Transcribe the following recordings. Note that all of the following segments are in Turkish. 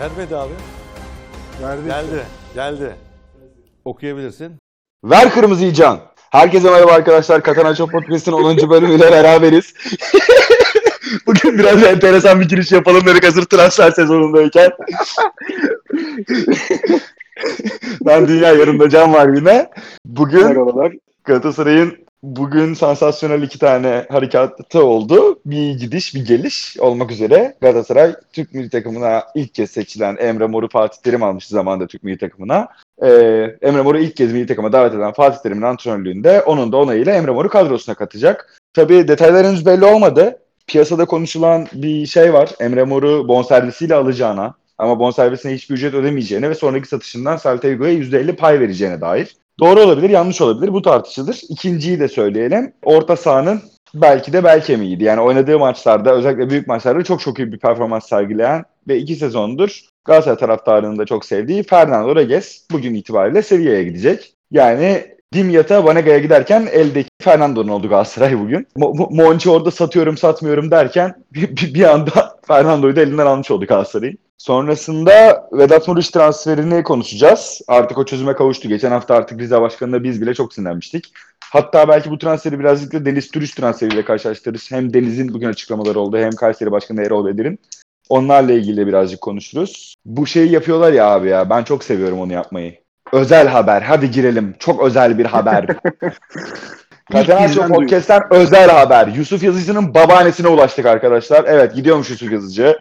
Vermedi abi. Verdi. Geldi. Geldi. Okuyabilirsin. Ver kırmızıyı can. Herkese merhaba arkadaşlar. Katana Çok Podcast'ın 10. bölümüyle beraberiz. Bugün biraz enteresan bir giriş yapalım dedik hazır transfer sezonundayken. ben Dünya yanımda Can var yine. Bugün Merhabalar. Galatasaray'ın bugün sansasyonel iki tane harekatı oldu. Bir gidiş bir geliş olmak üzere. Galatasaray Türk milli takımına ilk kez seçilen Emre Mor'u Fatih Terim almıştı zamanında Türk milli takımına. Ee, Emre Mor'u ilk kez milli takıma davet eden Fatih Terim'in antrenörlüğünde onun da onayıyla Emre Mor'u kadrosuna katacak. Tabii detaylar henüz belli olmadı. Piyasada konuşulan bir şey var. Emre Mor'u bonservisiyle alacağına ama bonservisine hiçbir ücret ödemeyeceğine ve sonraki satışından Celta Vigo'ya %50 pay vereceğine dair. Doğru olabilir, yanlış olabilir. Bu tartışılır. İkinciyi de söyleyelim. Orta sahanın belki de bel kemiğiydi. Yani oynadığı maçlarda özellikle büyük maçlarda çok çok iyi bir performans sergileyen ve iki sezondur Galatasaray taraftarının da çok sevdiği Fernando Reges bugün itibariyle Sevilla'ya gidecek. Yani Dimyat'a Vanega'ya giderken eldeki Fernando'nun oldu Galatasaray bugün. Mo- Mo- Monchi orada satıyorum satmıyorum derken bir, bir anda Fernando'yu da elinden almış oldu Galatasaray'ın. Sonrasında Vedat Muriç transferini konuşacağız. Artık o çözüme kavuştu. Geçen hafta artık Rize Başkanı'na biz bile çok sinirlenmiştik. Hatta belki bu transferi birazcık da Deniz Türüç transferiyle karşılaştırırız. Hem Deniz'in bugün açıklamaları oldu hem Kayseri Başkanı Erol Bedir'in. Onlarla ilgili de birazcık konuşuruz. Bu şeyi yapıyorlar ya abi ya. Ben çok seviyorum onu yapmayı. Özel haber. Hadi girelim. Çok özel bir haber. Bizden duydum. Podcast'ten özel haber. Yusuf Yazıcı'nın babaannesine ulaştık arkadaşlar. Evet gidiyormuş Yusuf Yazıcı.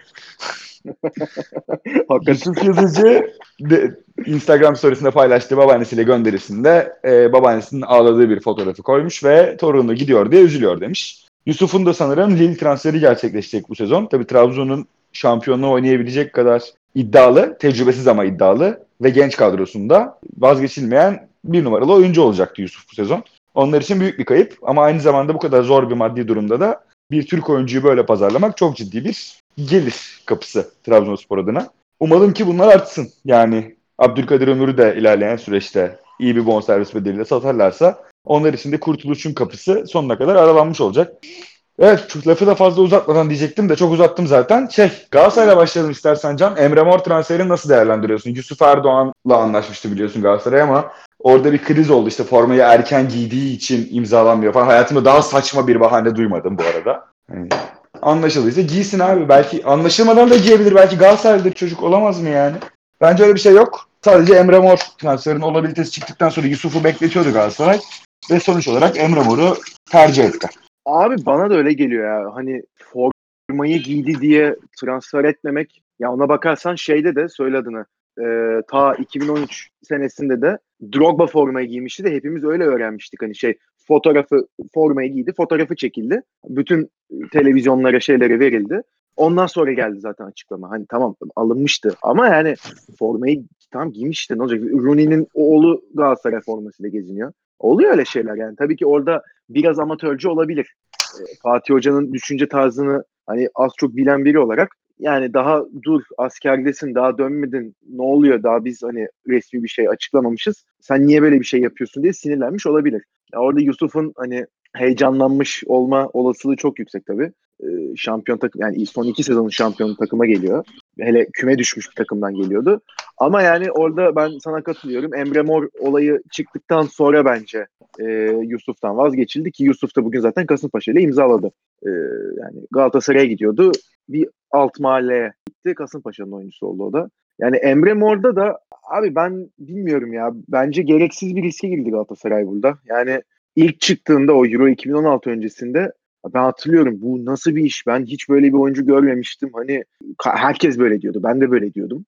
Yusuf Yazıcı de, Instagram storiesinde paylaştığı babaannesiyle gönderisinde e, babaannesinin ağladığı bir fotoğrafı koymuş ve torunu gidiyor diye üzülüyor demiş. Yusuf'un da sanırım Lille transferi gerçekleşecek bu sezon. Tabii Trabzon'un şampiyonluğu oynayabilecek kadar iddialı, tecrübesiz ama iddialı ve genç kadrosunda vazgeçilmeyen bir numaralı oyuncu olacaktı Yusuf bu sezon. Onlar için büyük bir kayıp ama aynı zamanda bu kadar zor bir maddi durumda da bir Türk oyuncuyu böyle pazarlamak çok ciddi bir gelir kapısı Trabzonspor adına. Umalım ki bunlar artsın. Yani Abdülkadir Ömür'ü de ilerleyen süreçte iyi bir bonservis bedeliyle satarlarsa onlar için de kurtuluşun kapısı sonuna kadar aralanmış olacak. Evet şu lafı da fazla uzatmadan diyecektim de çok uzattım zaten. Şey Galatasaray'la başlayalım istersen Can. Emre Mor transferini nasıl değerlendiriyorsun? Yusuf Erdoğan'la anlaşmıştı biliyorsun Galatasaray ama orada bir kriz oldu. İşte formayı erken giydiği için imzalanmıyor falan. Hayatımda daha saçma bir bahane duymadım bu arada. Yani anlaşıldıysa giysin abi. Belki anlaşılmadan da giyebilir. Belki Galatasaray'dır çocuk olamaz mı yani? Bence öyle bir şey yok. Sadece Emre Mor transferinin olabilitesi çıktıktan sonra Yusuf'u bekletiyordu Galatasaray. Ve sonuç olarak Emre Mor'u tercih etti. Abi bana da öyle geliyor ya. Hani formayı giydi diye transfer etmemek. Ya ona bakarsan şeyde de söyle adını. e, ta 2013 senesinde de Drogba formayı giymişti de hepimiz öyle öğrenmiştik. Hani şey fotoğrafı formayı giydi, fotoğrafı çekildi. Bütün televizyonlara şeyleri verildi. Ondan sonra geldi zaten açıklama. Hani tamam alınmıştı ama yani formayı tam giymişti. Ne olacak? Rooney'nin oğlu Galatasaray formasıyla geziniyor. Oluyor öyle şeyler yani. Tabii ki orada biraz amatörcü olabilir. E, Fatih Hoca'nın düşünce tarzını hani az çok bilen biri olarak yani daha dur askerdesin daha dönmedin ne oluyor daha biz hani resmi bir şey açıklamamışız. Sen niye böyle bir şey yapıyorsun diye sinirlenmiş olabilir. Ya orada Yusuf'un hani heyecanlanmış olma olasılığı çok yüksek tabii. Ee, şampiyon takım yani son iki sezonun şampiyonu takıma geliyor. Hele küme düşmüş bir takımdan geliyordu. Ama yani orada ben sana katılıyorum. Emre Mor olayı çıktıktan sonra bence e, Yusuf'tan vazgeçildi ki Yusuf da bugün zaten Kasımpaşa ile imzaladı. E, yani Galatasaray'a gidiyordu. Bir alt mahalleye gitti. Kasımpaşa'nın oyuncusu oldu o da. Yani Emre Mor'da da abi ben bilmiyorum ya. Bence gereksiz bir riske girdi Galatasaray burada. Yani ilk çıktığında o Euro 2016 öncesinde ben hatırlıyorum bu nasıl bir iş? Ben hiç böyle bir oyuncu görmemiştim. Hani herkes böyle diyordu. Ben de böyle diyordum.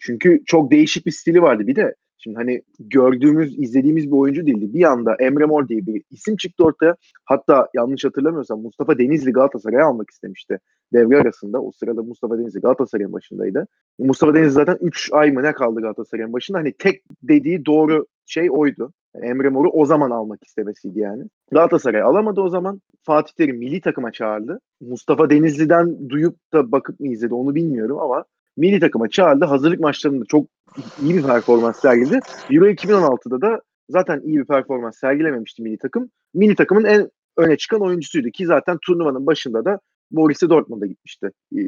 Çünkü çok değişik bir stili vardı. Bir de şimdi hani gördüğümüz, izlediğimiz bir oyuncu değildi. Bir anda Emre Mor diye bir isim çıktı ortaya. Hatta yanlış hatırlamıyorsam Mustafa Denizli Galatasaray'a almak istemişti devre arasında. O sırada Mustafa Denizli Galatasaray'ın başındaydı. Mustafa Denizli zaten 3 ay mı ne kaldı Galatasaray'ın başında. Hani tek dediği doğru şey oydu. Emre Mor'u o zaman almak istemesiydi yani. Galatasaray alamadı o zaman. Fatih Terim milli takıma çağırdı. Mustafa Denizli'den duyup da bakıp mı izledi onu bilmiyorum ama milli takıma çağırdı. Hazırlık maçlarında çok iyi bir performans sergiledi. Euro 2016'da da zaten iyi bir performans sergilememişti milli takım. Milli takımın en öne çıkan oyuncusuydu ki zaten turnuvanın başında da Borussia Dortmund'a gitmişti. Ee,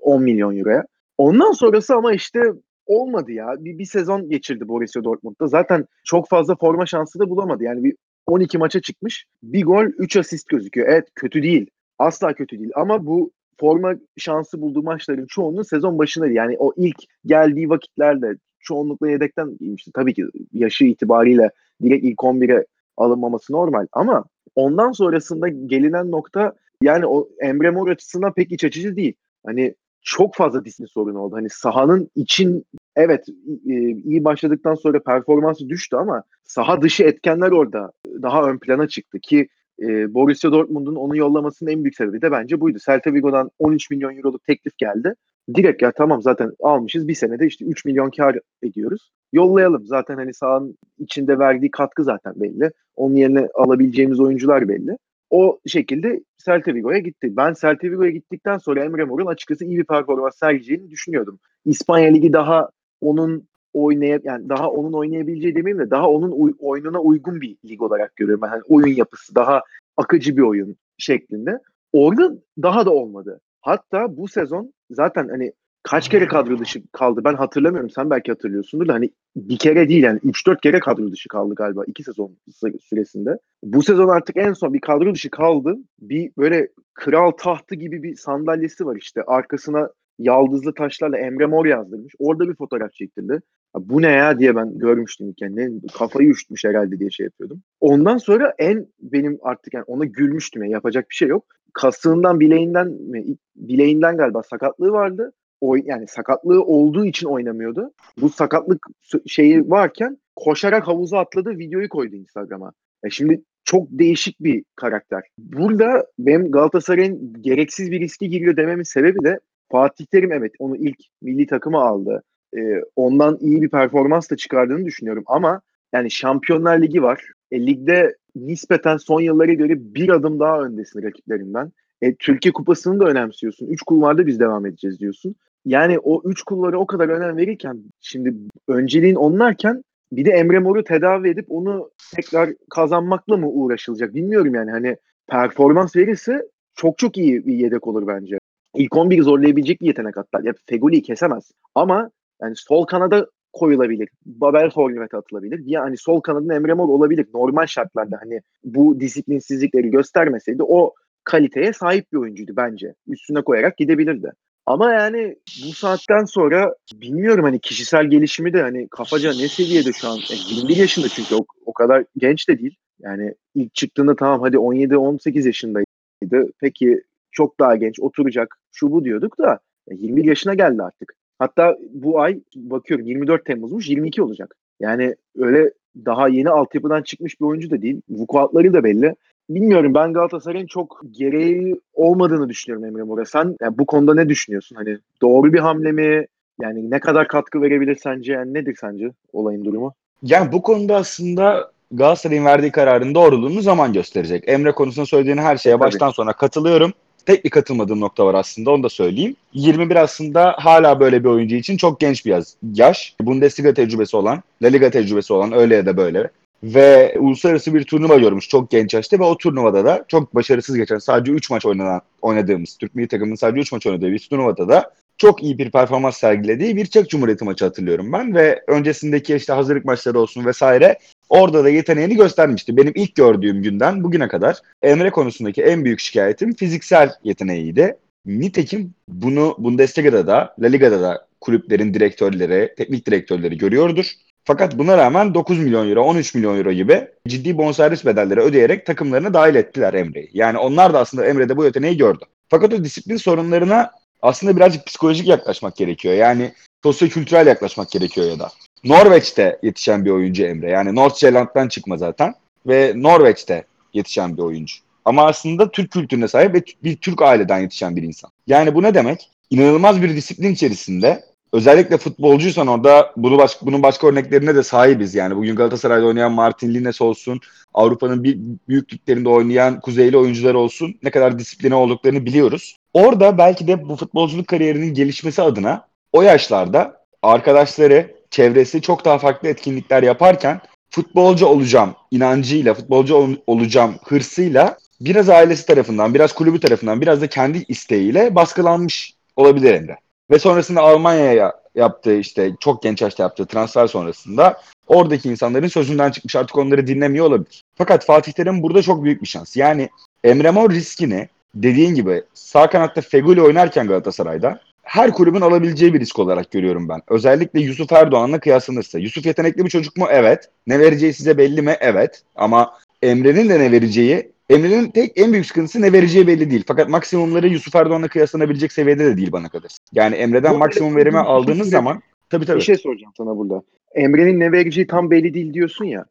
10 milyon euroya. Ondan sonrası ama işte olmadı ya. Bir, bir sezon geçirdi Borussia Dortmund'da. Zaten çok fazla forma şansı da bulamadı. Yani bir 12 maça çıkmış. Bir gol, 3 asist gözüküyor. Evet kötü değil. Asla kötü değil. Ama bu forma şansı bulduğu maçların çoğunun sezon başındaydı. Yani o ilk geldiği vakitlerde çoğunlukla yedekten giymişti. Tabii ki yaşı itibariyle direkt ilk 11'e alınmaması normal. Ama ondan sonrasında gelinen nokta yani o Emre Mor açısından pek iç açıcı değil. Hani çok fazla disiplin sorunu oldu. Hani sahanın için evet e, iyi başladıktan sonra performansı düştü ama saha dışı etkenler orada daha ön plana çıktı ki e, Borussia Dortmund'un onu yollamasının en büyük sebebi de bence buydu. Celta Vigo'dan 13 milyon euroluk teklif geldi. Direkt ya tamam zaten almışız bir senede işte 3 milyon kar ediyoruz. Yollayalım. Zaten hani sahanın içinde verdiği katkı zaten belli. Onun yerine alabileceğimiz oyuncular belli. O şekilde Celta Vigo'ya gitti. Ben Celta Vigo'ya gittikten sonra Emre Mor'un açıkçası iyi bir performans sergileyeceğini düşünüyordum. İspanya Ligi daha onun oynayıp yani daha onun oynayabileceği demeyeyim de daha onun uy- oyununa uygun bir lig olarak görüyorum. Yani oyun yapısı daha akıcı bir oyun şeklinde. Orada daha da olmadı. Hatta bu sezon zaten hani kaç kere kadro dışı kaldı ben hatırlamıyorum. Sen belki hatırlıyorsundur da hani bir kere değil yani 3-4 kere kadro dışı kaldı galiba 2 sezon süresinde. Bu sezon artık en son bir kadro dışı kaldı. Bir böyle kral tahtı gibi bir sandalyesi var işte. Arkasına yaldızlı taşlarla Emre Mor yazdırmış. Orada bir fotoğraf çektirdi. Bu ne ya diye ben görmüştüm kendini. Kafayı üşütmüş herhalde diye şey yapıyordum. Ondan sonra en benim artık yani ona gülmüştüm ya yapacak bir şey yok. Kasığından bileğinden mi? Bileğinden galiba sakatlığı vardı. O, yani sakatlığı olduğu için oynamıyordu. Bu sakatlık şeyi varken koşarak havuza atladı videoyu koydu Instagram'a. E şimdi çok değişik bir karakter. Burada benim Galatasaray'ın gereksiz bir riske giriyor dememin sebebi de Fatih Terim evet onu ilk milli takıma aldı. Ee, ondan iyi bir performans da çıkardığını düşünüyorum ama yani Şampiyonlar Ligi var. E, ligde nispeten son yıllara göre bir adım daha öndesin rakiplerinden. E, Türkiye Kupası'nı da önemsiyorsun. Üç kulvarda biz devam edeceğiz diyorsun. Yani o üç kulvara o kadar önem verirken şimdi önceliğin onlarken bir de Emre Mor'u tedavi edip onu tekrar kazanmakla mı uğraşılacak bilmiyorum yani hani performans verirse çok çok iyi bir yedek olur bence. İlk 11'i zorlayabilecek bir yetenek hatta. Ya Fegoli'yi kesemez. Ama yani sol kanada koyulabilir. Babel forvete atılabilir. Yani sol kanadın Emre Mor olabilir. Normal şartlarda hani bu disiplinsizlikleri göstermeseydi o kaliteye sahip bir oyuncuydu bence. Üstüne koyarak gidebilirdi. Ama yani bu saatten sonra bilmiyorum hani kişisel gelişimi de hani kafaca ne seviyede şu an? Yani 21 yaşında çünkü o, o kadar genç de değil. Yani ilk çıktığında tamam hadi 17-18 yaşındaydı. Peki çok daha genç oturacak şu bu diyorduk da 21 yaşına geldi artık. Hatta bu ay bakıyorum 24 Temmuz'muş 22 olacak. Yani öyle daha yeni altyapıdan çıkmış bir oyuncu da değil. Vukuatları da belli. Bilmiyorum ben Galatasaray'ın çok gereği olmadığını düşünüyorum Emre Mora. Sen yani bu konuda ne düşünüyorsun? Hani doğru bir hamle mi? Yani ne kadar katkı verebilir sence? Yani nedir sence olayın durumu? Yani bu konuda aslında Galatasaray'ın verdiği kararın doğruluğunu zaman gösterecek. Emre konusunda söylediğin her şeye Tabii. baştan sona katılıyorum. Tek bir katılmadığım nokta var aslında onu da söyleyeyim. 21 aslında hala böyle bir oyuncu için çok genç bir yaş. Bundesliga tecrübesi olan, La Liga tecrübesi olan öyle ya da böyle. Ve uluslararası bir turnuva görmüş çok genç yaşta ve o turnuvada da çok başarısız geçen sadece 3 maç oynanan, oynadığımız Türk milli takımının sadece 3 maç oynadığı bir turnuvada da çok iyi bir performans sergilediği bir Çek Cumhuriyeti maçı hatırlıyorum ben ve öncesindeki işte hazırlık maçları olsun vesaire orada da yeteneğini göstermişti. Benim ilk gördüğüm günden bugüne kadar Emre konusundaki en büyük şikayetim fiziksel yeteneğiydi. Nitekim bunu Bundesliga'da da La Liga'da da kulüplerin direktörleri, teknik direktörleri görüyordur. Fakat buna rağmen 9 milyon euro, 13 milyon euro gibi ciddi bonservis bedelleri ödeyerek takımlarına dahil ettiler Emre'yi. Yani onlar da aslında Emre'de bu yeteneği gördü. Fakat o disiplin sorunlarına aslında birazcık psikolojik yaklaşmak gerekiyor. Yani sosyo-kültürel yaklaşmak gerekiyor ya da. Norveç'te yetişen bir oyuncu Emre. Yani North Zealand'dan çıkma zaten. Ve Norveç'te yetişen bir oyuncu. Ama aslında Türk kültürüne sahip ve bir Türk aileden yetişen bir insan. Yani bu ne demek? İnanılmaz bir disiplin içerisinde özellikle futbolcuysan orada bunu baş, bunun başka örneklerine de sahibiz. Yani bugün Galatasaray'da oynayan Martin Lines olsun, Avrupa'nın bir, büyük liglerinde oynayan Kuzeyli oyuncular olsun ne kadar disipline olduklarını biliyoruz. Orada belki de bu futbolculuk kariyerinin gelişmesi adına o yaşlarda arkadaşları, çevresi çok daha farklı etkinlikler yaparken futbolcu olacağım inancıyla, futbolcu ol- olacağım hırsıyla biraz ailesi tarafından, biraz kulübü tarafından, biraz da kendi isteğiyle baskılanmış olabilir Emre. Ve sonrasında Almanya'ya yaptığı işte çok genç yaşta yaptığı transfer sonrasında oradaki insanların sözünden çıkmış artık onları dinlemiyor olabilir. Fakat Fatih Terim burada çok büyük bir şans. Yani Emre Mor riskini dediğin gibi sağ kanatta Feguli oynarken Galatasaray'da her kulübün alabileceği bir risk olarak görüyorum ben. Özellikle Yusuf Erdoğan'la kıyaslanırsa. Yusuf yetenekli bir çocuk mu? Evet. Ne vereceği size belli mi? Evet. Ama Emre'nin de ne vereceği Emre'nin tek en büyük sıkıntısı ne vereceği belli değil. Fakat maksimumları Yusuf Erdoğan'la kıyaslanabilecek seviyede de değil bana kadar. Yani Emre'den Bu maksimum verimi şey aldığınız söyleyeyim. zaman tabii tabii. Bir şey soracağım sana burada. Emre'nin ne vereceği tam belli değil diyorsun ya.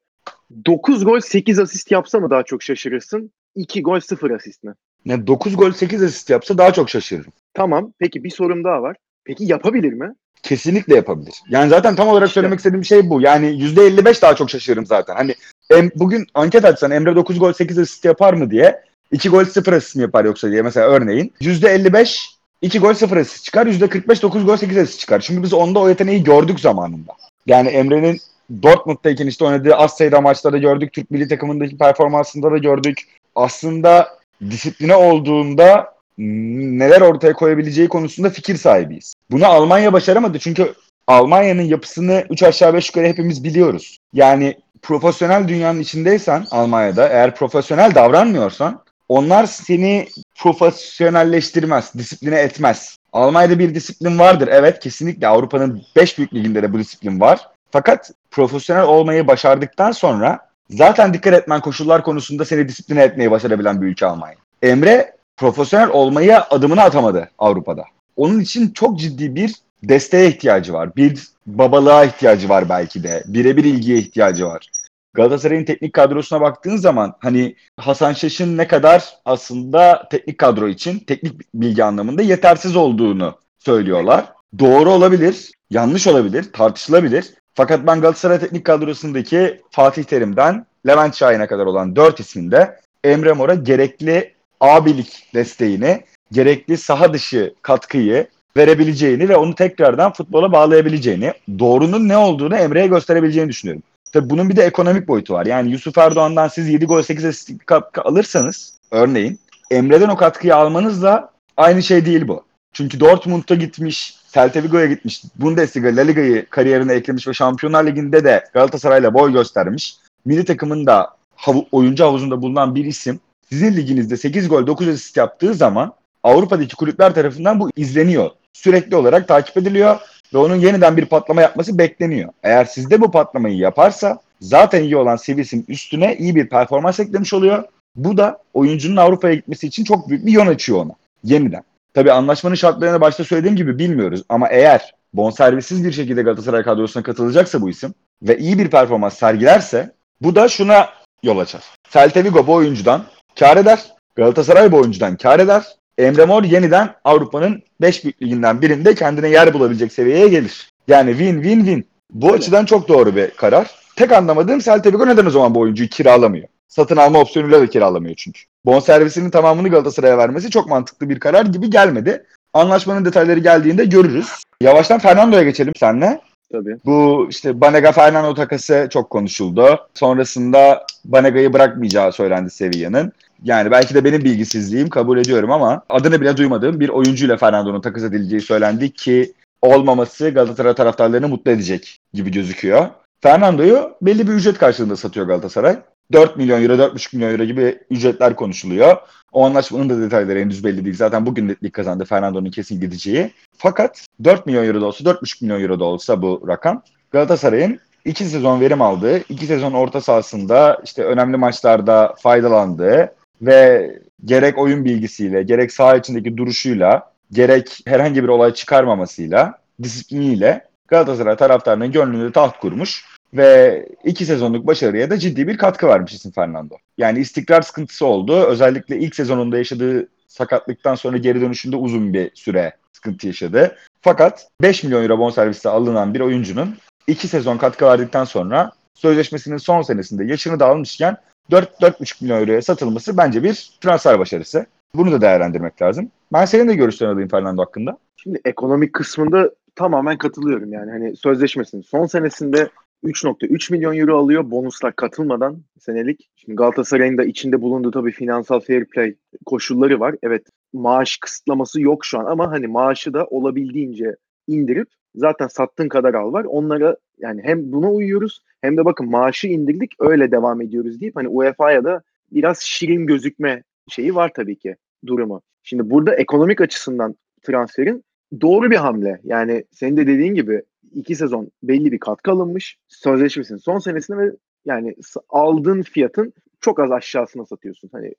9 gol 8 asist yapsa mı daha çok şaşırırsın? 2 gol 0 asist mi? Yani 9 gol 8 asist yapsa daha çok şaşırırım. Tamam. Peki bir sorum daha var. Peki yapabilir mi? Kesinlikle yapabilir. Yani zaten tam olarak İşte. söylemek istediğim şey bu. Yani %55 daha çok şaşırırım zaten. Hani em, bugün anket açsan Emre 9 gol 8 asist yapar mı diye 2 gol 0 asist mi yapar yoksa diye mesela örneğin %55 2 gol 0 asist çıkar. %45 9 gol 8 asist çıkar. Çünkü biz onda o yeteneği gördük zamanında. Yani Emre'nin Dortmund'dayken işte oynadığı az sayıda maçlarda gördük. Türk milli takımındaki performansında da gördük. Aslında disipline olduğunda neler ortaya koyabileceği konusunda fikir sahibiyiz. Bunu Almanya başaramadı çünkü Almanya'nın yapısını 3 aşağı 5 yukarı hepimiz biliyoruz. Yani profesyonel dünyanın içindeysen Almanya'da eğer profesyonel davranmıyorsan onlar seni profesyonelleştirmez, disipline etmez. Almanya'da bir disiplin vardır. Evet kesinlikle Avrupa'nın 5 büyük liginde de bu disiplin var. Fakat profesyonel olmayı başardıktan sonra zaten dikkat etmen koşullar konusunda seni disipline etmeyi başarabilen bir ülke Almanya. Emre profesyonel olmaya adımını atamadı Avrupa'da. Onun için çok ciddi bir desteğe ihtiyacı var. Bir babalığa ihtiyacı var belki de. Birebir ilgiye ihtiyacı var. Galatasaray'ın teknik kadrosuna baktığın zaman hani Hasan Şaş'ın ne kadar aslında teknik kadro için teknik bilgi anlamında yetersiz olduğunu söylüyorlar. Doğru olabilir, yanlış olabilir, tartışılabilir. Fakat ben Galatasaray teknik kadrosundaki Fatih Terim'den Levent Şahin'e kadar olan 4 isminde Emre Mor'a gerekli abilik desteğini, gerekli saha dışı katkıyı verebileceğini ve onu tekrardan futbola bağlayabileceğini, doğrunun ne olduğunu Emre'ye gösterebileceğini düşünüyorum. Tabii bunun bir de ekonomik boyutu var. Yani Yusuf Erdoğan'dan siz 7 gol 8 asistlik katkı alırsanız örneğin Emre'den o katkıyı almanızla aynı şey değil bu. Çünkü Dortmund'a gitmiş, Celta Vigo'ya gitmiş, Bundesliga, La Liga'yı kariyerine eklemiş ve Şampiyonlar Ligi'nde de Galatasaray'la boy göstermiş. Milli takımın da havu- oyuncu havuzunda bulunan bir isim sizin liginizde 8 gol 9 asist yaptığı zaman Avrupa'daki kulüpler tarafından bu izleniyor. Sürekli olarak takip ediliyor ve onun yeniden bir patlama yapması bekleniyor. Eğer sizde bu patlamayı yaparsa zaten iyi olan seviyesinin üstüne iyi bir performans eklemiş oluyor. Bu da oyuncunun Avrupa'ya gitmesi için çok büyük bir yön açıyor ona yeniden. Tabii anlaşmanın şartlarını başta söylediğim gibi bilmiyoruz ama eğer bonservissiz bir şekilde Galatasaray kadrosuna katılacaksa bu isim ve iyi bir performans sergilerse bu da şuna yol açar. Celta Vigo bu oyuncudan kar eder. Galatasaray bu oyuncudan kar eder. Emre Mor yeniden Avrupa'nın 5 büyük liginden birinde kendine yer bulabilecek seviyeye gelir. Yani win win win. Bu Öyle. açıdan çok doğru bir karar. Tek anlamadığım Celta Vigo neden o zaman bu oyuncuyu kiralamıyor? Satın alma opsiyonuyla da kiralamıyor çünkü. Bonservisinin tamamını Galatasaray'a vermesi çok mantıklı bir karar gibi gelmedi. Anlaşmanın detayları geldiğinde görürüz. Yavaştan Fernando'ya geçelim seninle. Tabii. Bu işte Banega Fernando takası çok konuşuldu. Sonrasında Banega'yı bırakmayacağı söylendi Sevilla'nın. Yani belki de benim bilgisizliğim kabul ediyorum ama adını bile duymadığım bir oyuncuyla Fernando'nun takas edileceği söylendi ki olmaması Galatasaray taraftarlarını mutlu edecek gibi gözüküyor. Fernando'yu belli bir ücret karşılığında satıyor Galatasaray. 4 milyon euro, 4,5 milyon euro gibi ücretler konuşuluyor. O anlaşmanın da detayları henüz belli değil. Zaten bugün netlik kazandı Fernando'nun kesin gideceği. Fakat 4 milyon euro da olsa, 4,5 milyon euro da olsa bu rakam Galatasaray'ın 2 sezon verim aldığı, 2 sezon orta sahasında işte önemli maçlarda faydalandığı ve gerek oyun bilgisiyle, gerek saha içindeki duruşuyla, gerek herhangi bir olay çıkarmamasıyla, disipliniyle Galatasaray taraftarının gönlünde taht kurmuş ve iki sezonluk başarıya da ciddi bir katkı vermiş isim Fernando. Yani istikrar sıkıntısı oldu. Özellikle ilk sezonunda yaşadığı sakatlıktan sonra geri dönüşünde uzun bir süre sıkıntı yaşadı. Fakat 5 milyon euro bonserviste alınan bir oyuncunun 2 sezon katkı verdikten sonra sözleşmesinin son senesinde yaşını da almışken 4-4,5 milyon euroya satılması bence bir transfer başarısı. Bunu da değerlendirmek lazım. Ben senin de görüşlerini alayım Fernando hakkında. Şimdi ekonomik kısmında tamamen katılıyorum yani. Hani sözleşmesinin son senesinde 3.3 milyon euro alıyor bonuslar katılmadan senelik. Şimdi Galatasaray'ın da içinde bulunduğu tabii finansal fair play koşulları var. Evet maaş kısıtlaması yok şu an ama hani maaşı da olabildiğince indirip zaten sattığın kadar al var. Onlara yani hem buna uyuyoruz hem de bakın maaşı indirdik öyle devam ediyoruz deyip hani UEFA'ya da biraz şirin gözükme şeyi var tabii ki durumu. Şimdi burada ekonomik açısından transferin doğru bir hamle. Yani senin de dediğin gibi iki sezon belli bir katkı alınmış. Sözleşmesinin son senesinde ve yani aldığın fiyatın çok az aşağısına satıyorsun. Hani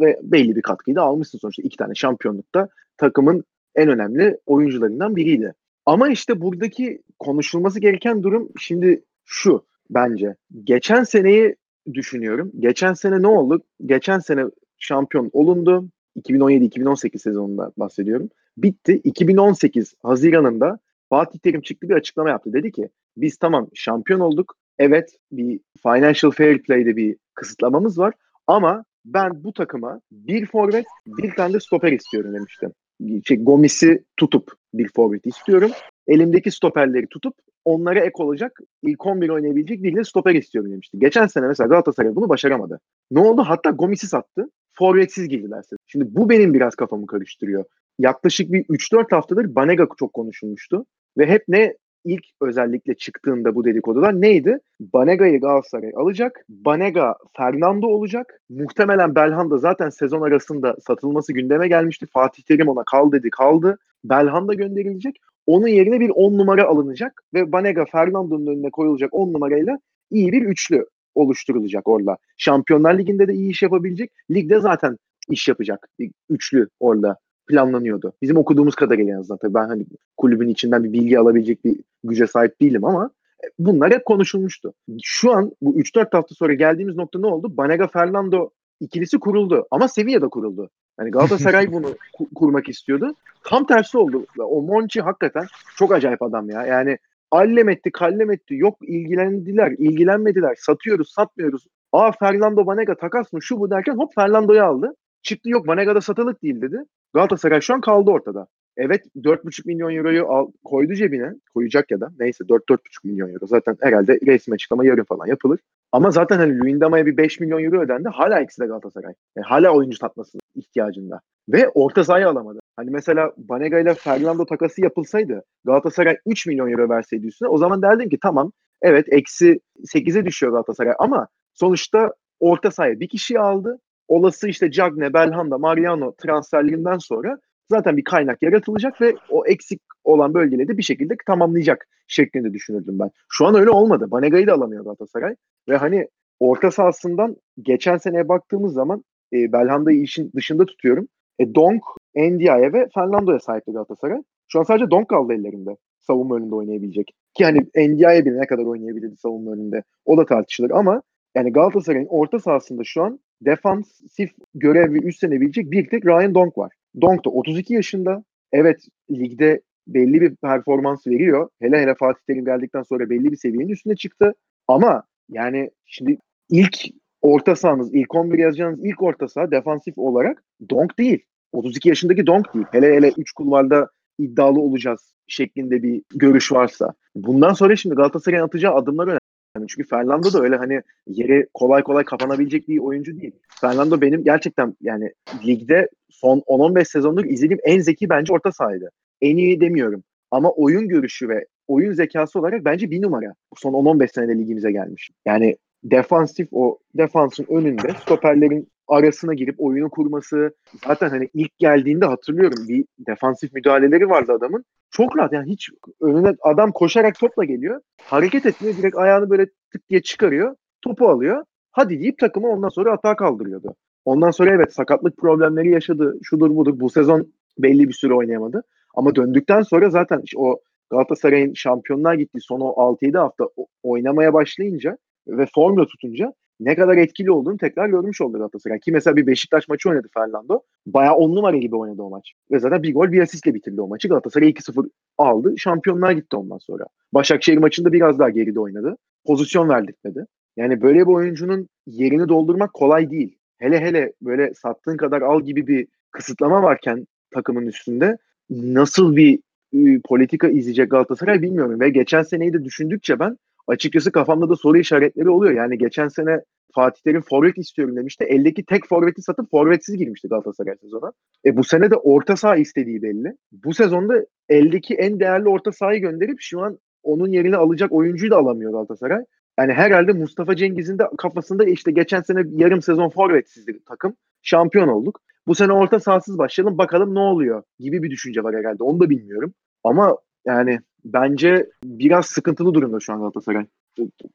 ve belli bir katkıyı da almışsın sonuçta. iki tane şampiyonlukta takımın en önemli oyuncularından biriydi. Ama işte buradaki konuşulması gereken durum şimdi şu bence. Geçen seneyi düşünüyorum. Geçen sene ne oldu? Geçen sene şampiyon olundu. 2017-2018 sezonunda bahsediyorum. Bitti. 2018 Haziran'ında Fatih Terim çıktı bir açıklama yaptı. Dedi ki biz tamam şampiyon olduk. Evet bir financial fair play'de bir kısıtlamamız var. Ama ben bu takıma bir forvet bir tane de stoper istiyorum demişti. Şey, Gomis'i tutup bir forvet istiyorum. Elimdeki stoperleri tutup onlara ek olacak ilk 11 oynayabilecek bir de stoper istiyorum demişti. Geçen sene mesela Galatasaray bunu başaramadı. Ne oldu? Hatta Gomis'i sattı. Forvetsiz girdiler. Şimdi bu benim biraz kafamı karıştırıyor. Yaklaşık bir 3-4 haftadır Banega çok konuşulmuştu. Ve hep ne ilk özellikle çıktığında bu dedikodular neydi? Banega'yı Galatasaray alacak. Banega Fernando olacak. Muhtemelen Belhanda zaten sezon arasında satılması gündeme gelmişti. Fatih Terim ona kal dedi kaldı. Belhanda gönderilecek. Onun yerine bir 10 numara alınacak ve Banega Fernando'nun önüne koyulacak 10 numarayla iyi bir üçlü oluşturulacak orada. Şampiyonlar Ligi'nde de iyi iş yapabilecek. Ligde zaten iş yapacak. Üçlü orada planlanıyordu. Bizim okuduğumuz kadarıyla en azından. Tabii ben hani kulübün içinden bir bilgi alabilecek bir güce sahip değilim ama e, bunlar hep konuşulmuştu. Şu an bu 3-4 hafta sonra geldiğimiz nokta ne oldu? Banega Fernando ikilisi kuruldu ama Sevilla'da kuruldu. Yani Galatasaray bunu kurmak istiyordu. Tam tersi oldu. O Monchi hakikaten çok acayip adam ya. Yani allem etti, kallem etti. Yok ilgilendiler, ilgilenmediler. Satıyoruz, satmıyoruz. Aa Fernando Banega takas mı şu bu derken hop Fernando'yu aldı. Çıktı yok Banega'da satılık değil dedi. Galatasaray şu an kaldı ortada. Evet 4,5 milyon euroyu al, koydu cebine. Koyacak ya da neyse 4-4,5 milyon euro. Zaten herhalde resmi açıklama yarın falan yapılır. Ama zaten hani Luyendama'ya bir 5 milyon euro ödendi. Hala eksi de Galatasaray. Yani hala oyuncu satması ihtiyacında. Ve orta sahayı alamadı. Hani mesela Banega ile Fernando takası yapılsaydı Galatasaray 3 milyon euro verseydi üstüne o zaman derdim ki tamam evet eksi 8'e düşüyor Galatasaray ama sonuçta orta sahaya bir kişi aldı. Olası işte Cagne, Belhanda, Mariano transferlerinden sonra zaten bir kaynak yaratılacak ve o eksik olan bölgeleri de bir şekilde tamamlayacak şeklinde düşünürdüm ben. Şu an öyle olmadı. Banega'yı da alamıyor Galatasaray. Ve hani orta sahasından geçen seneye baktığımız zaman e, Belhanda'yı işin dışında tutuyorum. E, Donk, Ndiaye ve Fernando'ya sahipti Galatasaray. Şu an sadece Donk kaldı ellerinde. Savunma önünde oynayabilecek. Ki hani Ndiaye bile ne kadar oynayabilirdi savunma önünde. O da tartışılır ama yani Galatasaray'ın orta sahasında şu an defansif görevi üstlenebilecek bir tek Ryan Donk var. Donk da 32 yaşında. Evet ligde belli bir performans veriyor. Hele hele Fatih Terim geldikten sonra belli bir seviyenin üstüne çıktı. Ama yani şimdi ilk orta sahanız, ilk 11 yazacağınız ilk orta saha defansif olarak Donk değil. 32 yaşındaki Donk değil. Hele hele 3 kulvarda iddialı olacağız şeklinde bir görüş varsa. Bundan sonra şimdi Galatasaray'ın atacağı adımlar önemli. Yani çünkü Fernando da öyle hani yeri kolay kolay kapanabilecek bir oyuncu değil. Fernando benim gerçekten yani ligde son 10-15 sezondur izlediğim en zeki bence orta sahaydı. En iyi demiyorum. Ama oyun görüşü ve oyun zekası olarak bence bir numara. Son 10-15 senede ligimize gelmiş. Yani defansif o defansın önünde stoperlerin arasına girip oyunu kurması zaten hani ilk geldiğinde hatırlıyorum bir defansif müdahaleleri vardı adamın. Çok rahat yani hiç önüne adam koşarak topla geliyor. Hareket etmiyor direkt ayağını böyle tık diye çıkarıyor. Topu alıyor. Hadi deyip takımı ondan sonra atağa kaldırıyordu. Ondan sonra evet sakatlık problemleri yaşadı. Şudur budur. Bu sezon belli bir süre oynayamadı. Ama döndükten sonra zaten işte o Galatasaray'ın şampiyonluğa gittiği son o 6-7 hafta oynamaya başlayınca ve formla tutunca ne kadar etkili olduğunu tekrar görmüş oldu Galatasaray. Ki mesela bir Beşiktaş maçı oynadı Fernando. Bayağı on numara gibi oynadı o maç. Ve zaten bir gol bir asistle bitirdi o maçı. Galatasaray 2-0 aldı. Şampiyonluğa gitti ondan sonra. Başakşehir maçında biraz daha geride oynadı. Pozisyon verdirtmedi. Yani böyle bir oyuncunun yerini doldurmak kolay değil. Hele hele böyle sattığın kadar al gibi bir kısıtlama varken takımın üstünde nasıl bir e, politika izleyecek Galatasaray bilmiyorum. Ve geçen seneyi de düşündükçe ben açıkçası kafamda da soru işaretleri oluyor. Yani geçen sene Fatih Terim forvet istiyorum demişti. Eldeki tek forveti satıp forvetsiz girmişti Galatasaray sezona. E bu sene de orta saha istediği belli. Bu sezonda eldeki en değerli orta sahayı gönderip şu an onun yerini alacak oyuncuyu da alamıyor Galatasaray. Yani herhalde Mustafa Cengiz'in de kafasında işte geçen sene yarım sezon forvetsizdi takım. Şampiyon olduk. Bu sene orta sahasız başlayalım bakalım ne oluyor gibi bir düşünce var herhalde. Onu da bilmiyorum. Ama yani bence biraz sıkıntılı durumda şu an Galatasaray.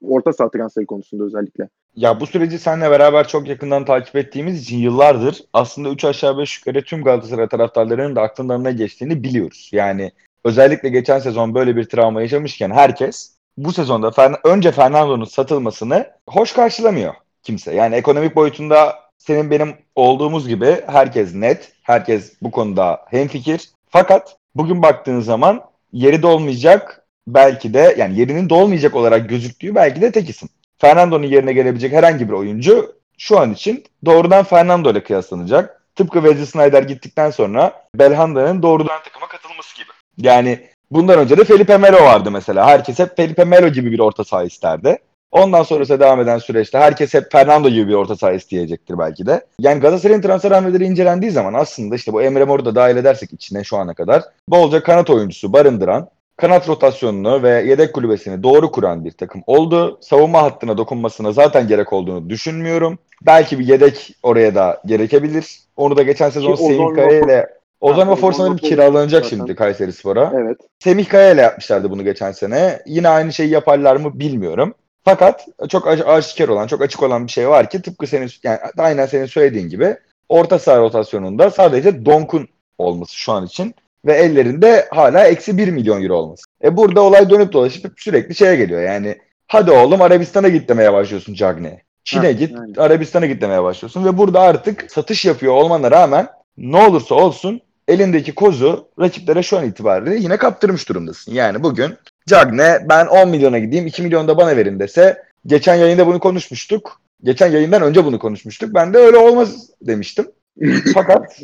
Orta saha transferi konusunda özellikle. Ya bu süreci seninle beraber çok yakından takip ettiğimiz için yıllardır aslında 3 aşağı 5 yukarı tüm Galatasaray taraftarlarının da aklından ne geçtiğini biliyoruz. Yani özellikle geçen sezon böyle bir travma yaşamışken herkes bu sezonda Fern- önce Fernando'nun satılmasını hoş karşılamıyor kimse. Yani ekonomik boyutunda senin benim olduğumuz gibi herkes net, herkes bu konuda hemfikir. Fakat bugün baktığın zaman yeri dolmayacak belki de yani yerinin dolmayacak olarak gözüktüğü belki de tek isim. Fernando'nun yerine gelebilecek herhangi bir oyuncu şu an için doğrudan Fernando ile kıyaslanacak. Tıpkı Wesley Sneijder gittikten sonra Belhanda'nın doğrudan takıma katılması gibi. Yani bundan önce de Felipe Melo vardı mesela. Herkes hep Felipe Melo gibi bir orta saha isterdi. Ondan sonrasında devam eden süreçte herkes hep Fernando gibi bir orta saha isteyecektir belki de. Yani Galatasaray'ın transfer hamleleri incelendiği zaman aslında işte bu Emre Mor'u da dahil edersek içine şu ana kadar bolca kanat oyuncusu barındıran kanat rotasyonunu ve yedek kulübesini doğru kuran bir takım oldu. Savunma hattına dokunmasına zaten gerek olduğunu düşünmüyorum. Belki bir yedek oraya da gerekebilir. Onu da geçen sezon Semih Kaya ile Ozan sanırım Vafor kiralanacak zaten. şimdi Kayseri Spor'a. Evet. Semih Kaya ile yapmışlardı bunu geçen sene. Yine aynı şeyi yaparlar mı bilmiyorum. Fakat çok aş- aşikar olan, çok açık olan bir şey var ki tıpkı senin yani aynen senin söylediğin gibi orta saha rotasyonunda sadece Donk'un olması şu an için ve ellerinde hala eksi 1 milyon euro olması. E burada olay dönüp dolaşıp sürekli şeye geliyor yani hadi oğlum Arabistan'a git demeye başlıyorsun Cagney'e. Çin'e git, aynen. Arabistan'a git demeye başlıyorsun ve burada artık satış yapıyor olmana rağmen ne olursa olsun elindeki kozu rakiplere şu an itibariyle yine kaptırmış durumdasın. Yani bugün Cagne ben 10 milyona gideyim 2 milyon da bana verin dese geçen yayında bunu konuşmuştuk. Geçen yayından önce bunu konuşmuştuk. Ben de öyle olmaz demiştim. Fakat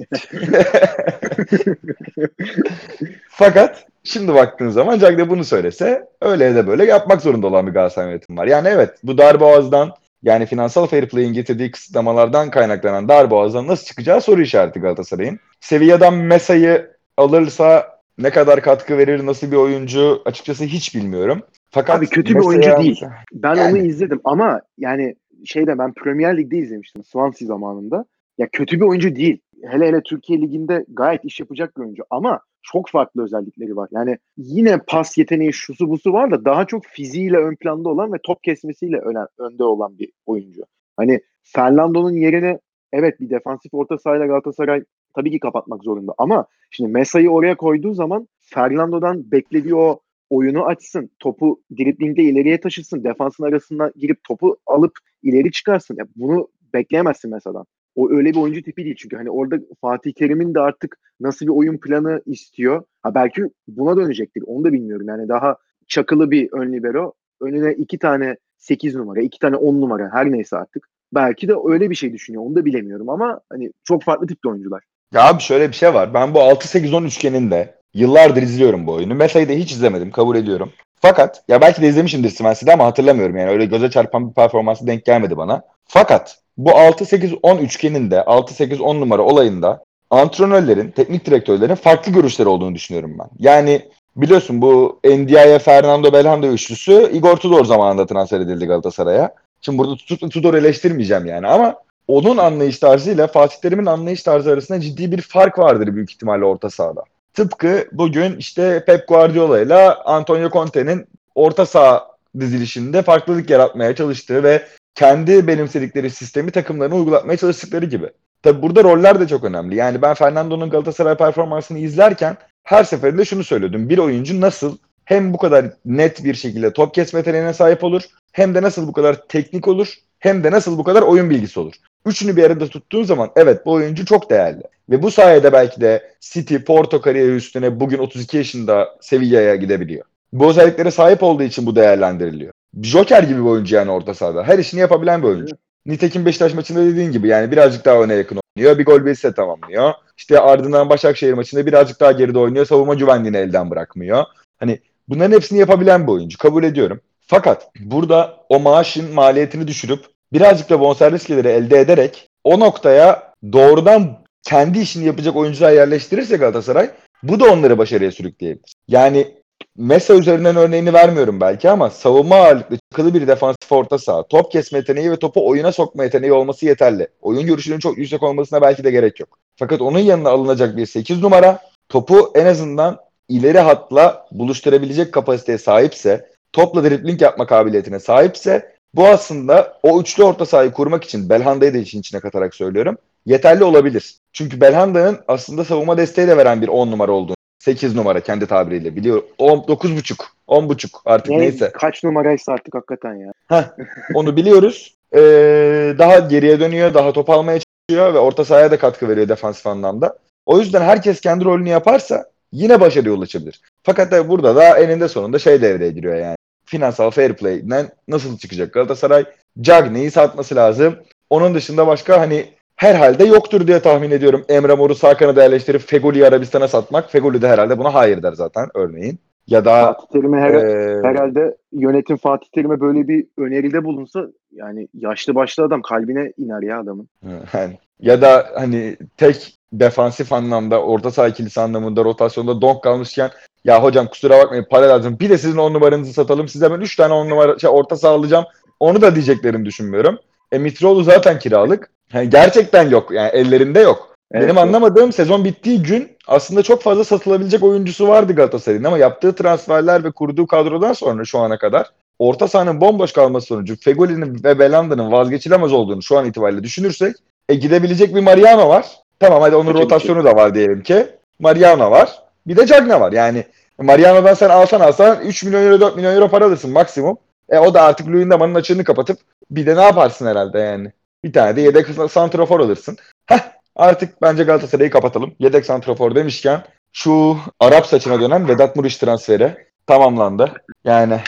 fakat şimdi baktığın zaman Cagne bunu söylese öyle da böyle yapmak zorunda olan bir Galatasaray yönetimi var. Yani evet bu darboğazdan yani finansal fair play'in getirdiği kısıtlamalardan kaynaklanan darboğazdan nasıl çıkacağı soru işareti Galatasaray'ın. Sevilla'dan Mesa'yı alırsa ne kadar katkı verir, nasıl bir oyuncu açıkçası hiç bilmiyorum. Fakat Abi kötü bir Mesa'yı oyuncu değil. Ben Yani. onu izledim ama yani şeyde ben Premier Lig'de izlemiştim Swansea zamanında. Ya kötü bir oyuncu değil. Hele hele Türkiye Ligi'nde gayet iş yapacak bir oyuncu ama çok farklı özellikleri var. Yani yine pas yeteneği şusu busu var da daha çok fiziğiyle ön planda olan ve top kesmesiyle öne, önde olan bir oyuncu. Hani Fernando'nun yerini evet bir defansif orta sahayla Galatasaray tabii ki kapatmak zorunda ama şimdi Mesa'yı oraya koyduğu zaman Fernando'dan beklediği o oyunu açsın. Topu driblingde ileriye taşısın. Defansın arasına girip topu alıp ileri çıkarsın. Ya bunu bekleyemezsin mesela. O öyle bir oyuncu tipi değil çünkü hani orada Fatih Terim'in de artık nasıl bir oyun planı istiyor. Ha belki buna dönecektir. Onu da bilmiyorum. Yani daha çakılı bir ön libero. Önüne iki tane 8 numara, iki tane 10 numara her neyse artık. Belki de öyle bir şey düşünüyor. Onu da bilemiyorum ama hani çok farklı tipte oyuncular. Ya abi şöyle bir şey var. Ben bu 6-8-10 üçgeninde yıllardır izliyorum bu oyunu. Mesa'yı da hiç izlemedim kabul ediyorum. Fakat ya belki de izlemişimdir Svensi'de ama hatırlamıyorum. Yani öyle göze çarpan bir performansı denk gelmedi bana. Fakat bu 6-8-10 üçgeninde 6-8-10 numara olayında antrenörlerin, teknik direktörlerin farklı görüşleri olduğunu düşünüyorum ben. Yani biliyorsun bu Ndiaye, Fernando Belhanda üçlüsü Igor Tudor zamanında transfer edildi Galatasaray'a. Şimdi burada Tut- Tudor eleştirmeyeceğim yani ama onun anlayış tarzıyla Fatih Terim'in anlayış tarzı arasında ciddi bir fark vardır büyük ihtimalle orta sahada. Tıpkı bugün işte Pep Guardiola ile Antonio Conte'nin orta saha dizilişinde farklılık yaratmaya çalıştığı ve kendi benimsedikleri sistemi takımlarına uygulatmaya çalıştıkları gibi. Tabi burada roller de çok önemli. Yani ben Fernando'nun Galatasaray performansını izlerken her seferinde şunu söylüyordum. Bir oyuncu nasıl hem bu kadar net bir şekilde top kesme yeteneğine sahip olur hem de nasıl bu kadar teknik olur hem de nasıl bu kadar oyun bilgisi olur. Üçünü bir arada tuttuğun zaman evet bu oyuncu çok değerli. Ve bu sayede belki de City, Porto kariyeri üstüne bugün 32 yaşında Sevilla'ya gidebiliyor. Bu özelliklere sahip olduğu için bu değerlendiriliyor. Joker gibi bir oyuncu yani orta sahada. Her işini yapabilen bir oyuncu. Nitekim Beşiktaş maçında dediğin gibi yani birazcık daha öne yakın oynuyor. Bir gol bir ise tamamlıyor. İşte ardından Başakşehir maçında birazcık daha geride oynuyor. Savunma güvenliğini elden bırakmıyor. Hani bunların hepsini yapabilen bir oyuncu. Kabul ediyorum. Fakat burada o maaşın maliyetini düşürüp birazcık da bonservis geliri elde ederek o noktaya doğrudan kendi işini yapacak oyuncular yerleştirirse Galatasaray bu da onları başarıya sürükleyebilir. Yani Mesa üzerinden örneğini vermiyorum belki ama savunma ağırlıklı çıkılı bir defansif orta saha, top kesme yeteneği ve topu oyuna sokma yeteneği olması yeterli. Oyun görüşünün çok yüksek olmasına belki de gerek yok. Fakat onun yanına alınacak bir 8 numara topu en azından ileri hatla buluşturabilecek kapasiteye sahipse, topla dribling yapma kabiliyetine sahipse bu aslında o üçlü orta sahayı kurmak için Belhanda'yı da işin içine katarak söylüyorum. Yeterli olabilir. Çünkü Belhanda'nın aslında savunma desteği de veren bir 10 numara olduğunu 8 numara kendi tabiriyle biliyor. 9.5, 10.5 artık Ne, neyse. Kaç numaraysa artık hakikaten ya. Onu biliyoruz. Ee, daha geriye dönüyor, daha top almaya çalışıyor ve orta sahaya da katkı veriyor defansif anlamda. O yüzden herkes kendi rolünü yaparsa yine başarıya ulaşabilir. Fakat tabii burada da eninde sonunda şey devreye giriyor yani. Finansal fair play'den nasıl çıkacak Galatasaray? Cagney'i satması lazım. Onun dışında başka hani herhalde yoktur diye tahmin ediyorum. Emre Mor'u sağ kanada yerleştirip Fegoli'yi Arabistan'a satmak. Fegoli de herhalde buna hayır der zaten örneğin. Ya da Fatih Terim'e her, ee, herhalde yönetim Fatih Terim'e böyle bir öneride bulunsa yani yaşlı başlı adam kalbine iner ya adamın. Yani, ya da hani tek defansif anlamda orta saha ikilisi anlamında rotasyonda donk kalmışken ya hocam kusura bakmayın para lazım bir de sizin on numaranızı satalım size ben 3 tane on numara şey, orta saha alacağım onu da diyeceklerini düşünmüyorum. E Mitroğlu zaten kiralık. Yani gerçekten yok yani ellerinde yok. Evet, Benim anlamadığım sezon bittiği gün aslında çok fazla satılabilecek oyuncusu vardı Galatasaray'ın ama yaptığı transferler ve kurduğu kadrodan sonra şu ana kadar orta sahanın bomboş kalması sonucu Fegoli'nin ve Belanda'nın vazgeçilemez olduğunu şu an itibariyle düşünürsek e, gidebilecek bir Mariano var. Tamam hadi onun rotasyonu da var diyelim ki. Mariano var. Bir de Cagne var. Yani Mariano'dan sen alsan alsan 3 milyon euro 4 milyon euro para alırsın maksimum. E o da artık Luyendama'nın açığını kapatıp bir de ne yaparsın herhalde yani. Bir tane de yedek santrafor alırsın. Heh artık bence Galatasaray'ı kapatalım. Yedek santrafor demişken şu Arap saçına dönen Vedat Muriç transferi tamamlandı. Yani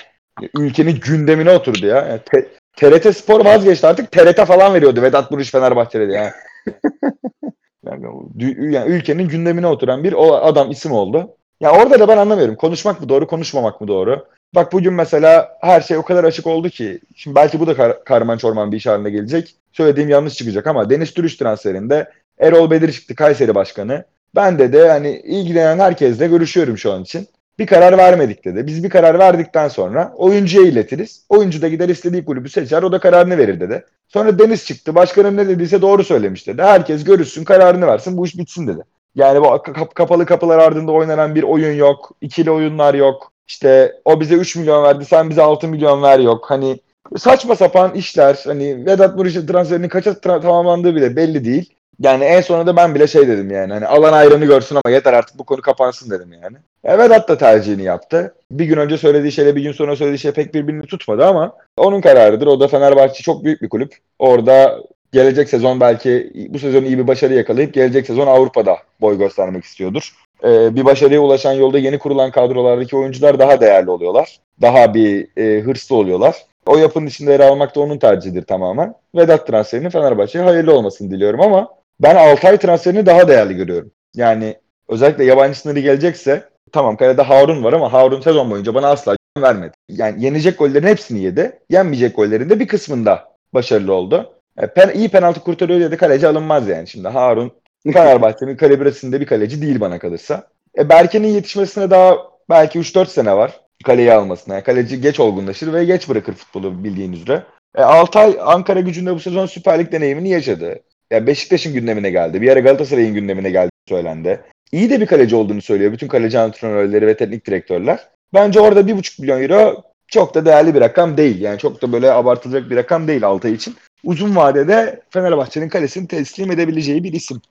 ülkenin gündemine oturdu ya. Yani te- TRT Spor vazgeçti artık. TRT falan veriyordu Vedat Muriç Fenerbahçe'de yani. yani, yani ülkenin gündemine oturan bir adam isim oldu. Ya orada da ben anlamıyorum. Konuşmak mı doğru, konuşmamak mı doğru? Bak bugün mesela her şey o kadar açık oldu ki. Şimdi belki bu da kar- karman çorman bir iş haline gelecek. Söylediğim yanlış çıkacak ama Deniz Türüç transferinde Erol Bedir çıktı Kayseri Başkanı. Ben de de hani ilgilenen herkesle görüşüyorum şu an için. Bir karar vermedik dedi. Biz bir karar verdikten sonra oyuncuya iletiriz. Oyuncu da gider istediği kulübü seçer o da kararını verir dedi. Sonra Deniz çıktı. Başkanım ne dediyse doğru söylemiş dedi. Herkes görüşsün kararını versin bu iş bitsin dedi. Yani bu kap- kapalı kapılar ardında oynanan bir oyun yok. ikili oyunlar yok. İşte o bize 3 milyon verdi sen bize 6 milyon ver yok. Hani saçma sapan işler. Hani Vedat Muriç'in transferinin kaça tra- tamamlandığı bile belli değil. Yani en sonunda da ben bile şey dedim yani. Hani alan ayrını görsün ama yeter artık bu konu kapansın dedim yani. E, Vedat da tercihini yaptı. Bir gün önce söylediği şeyle bir gün sonra söylediği şey pek birbirini tutmadı ama onun kararıdır. O da Fenerbahçe çok büyük bir kulüp. Orada gelecek sezon belki bu sezon iyi bir başarı yakalayıp gelecek sezon Avrupa'da boy göstermek istiyordur. Ee, bir başarıya ulaşan yolda yeni kurulan kadrolardaki oyuncular daha değerli oluyorlar. Daha bir e, hırslı oluyorlar. O yapının içinde yer almak da onun tercihidir tamamen. Vedat transferinin Fenerbahçe'ye hayırlı olmasını diliyorum ama ben Altay transferini daha değerli görüyorum. Yani özellikle yabancı sınırı gelecekse tamam kalede Harun var ama Harun sezon boyunca bana asla vermedi. Yani yenecek gollerin hepsini yedi. Yenmeyecek gollerin de bir kısmında başarılı oldu. E, pen, iyi penaltı kurtarıyor diye de kaleci alınmaz yani. Şimdi Harun Fenerbahçe'nin kalibresinde bir kaleci değil bana kalırsa. E, Berke'nin yetişmesine daha belki 3-4 sene var kaleyi almasına. Yani kaleci geç olgunlaşır ve geç bırakır futbolu bildiğin üzere. E, Altay Ankara gücünde bu sezon Süper Lig deneyimini yaşadı. Ya Beşiktaş'ın gündemine geldi. Bir ara Galatasaray'ın gündemine geldi söylendi. İyi de bir kaleci olduğunu söylüyor bütün kaleci antrenörleri ve teknik direktörler. Bence orada 1,5 milyon euro çok da değerli bir rakam değil. Yani çok da böyle abartılacak bir rakam değil Altay için. Uzun vadede Fenerbahçe'nin kalesini teslim edebileceği bir isim.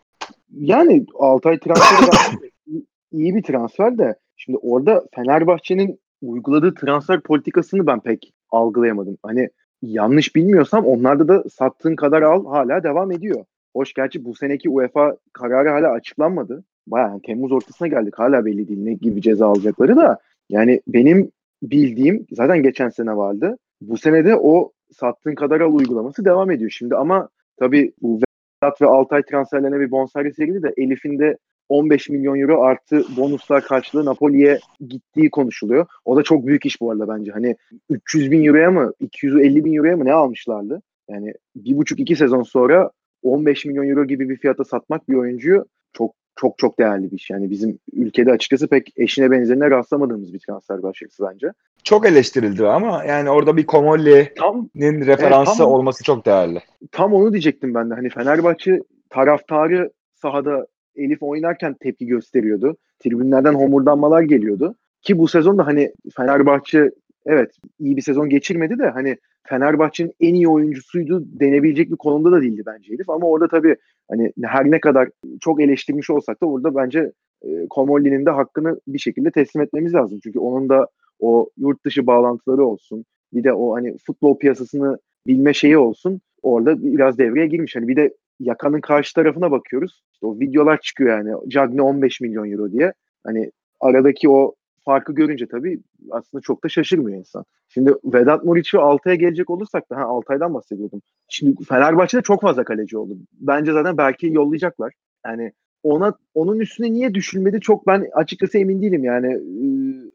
Yani Altay transferi iyi bir transfer de şimdi orada Fenerbahçe'nin uyguladığı transfer politikasını ben pek algılayamadım. Hani yanlış bilmiyorsam onlarda da sattığın kadar al hala devam ediyor. Hoş gerçi bu seneki UEFA kararı hala açıklanmadı. Bayağı yani Temmuz ortasına geldik hala belli değil ne gibi ceza alacakları da. Yani benim bildiğim zaten geçen sene vardı. Bu senede o sattığın kadar al uygulaması devam ediyor şimdi ama tabii Vedat ve Altay transferlerine bir bonservis verildi de Elif'in de 15 milyon euro artı bonuslar karşılığı Napoli'ye gittiği konuşuluyor. O da çok büyük iş bu arada bence. Hani 300 bin euroya mı 250 bin euroya mı ne almışlardı? Yani bir buçuk iki sezon sonra 15 milyon euro gibi bir fiyata satmak bir oyuncuyu çok çok çok değerli bir iş. Yani bizim ülkede açıkçası pek eşine benzerine rastlamadığımız bir transfer başarısı bence. Çok eleştirildi ama yani orada bir Komolli'nin Tam referansı Evet, tamam. olması çok değerli. tam onu diyecektim ben de. Hani Fenerbahçe taraftarı sahada Elif oynarken tepki gösteriyordu. Tribünlerden homurdanmalar geliyordu. Ki bu sezon da hani Fenerbahçe evet iyi bir sezon geçirmedi de hani Fenerbahçe'nin en iyi oyuncusuydu denebilecek bir konumda da değildi bence Elif. Ama orada tabii hani her ne kadar çok eleştirmiş olsak da orada bence e, Komolli'nin de hakkını bir şekilde teslim etmemiz lazım. Çünkü onun da o yurt dışı bağlantıları olsun. Bir de o hani futbol piyasasını bilme şeyi olsun. Orada biraz devreye girmiş. Hani bir de yakanın karşı tarafına bakıyoruz. İşte o videolar çıkıyor yani. Cagney 15 milyon euro diye. Hani aradaki o farkı görünce tabii aslında çok da şaşırmıyor insan. Şimdi Vedat Muriç'i Altay'a gelecek olursak da ha Altay'dan bahsediyordum. Şimdi Fenerbahçe'de çok fazla kaleci oldu. Bence zaten belki yollayacaklar. Yani ona onun üstüne niye düşülmedi çok ben açıkçası emin değilim. Yani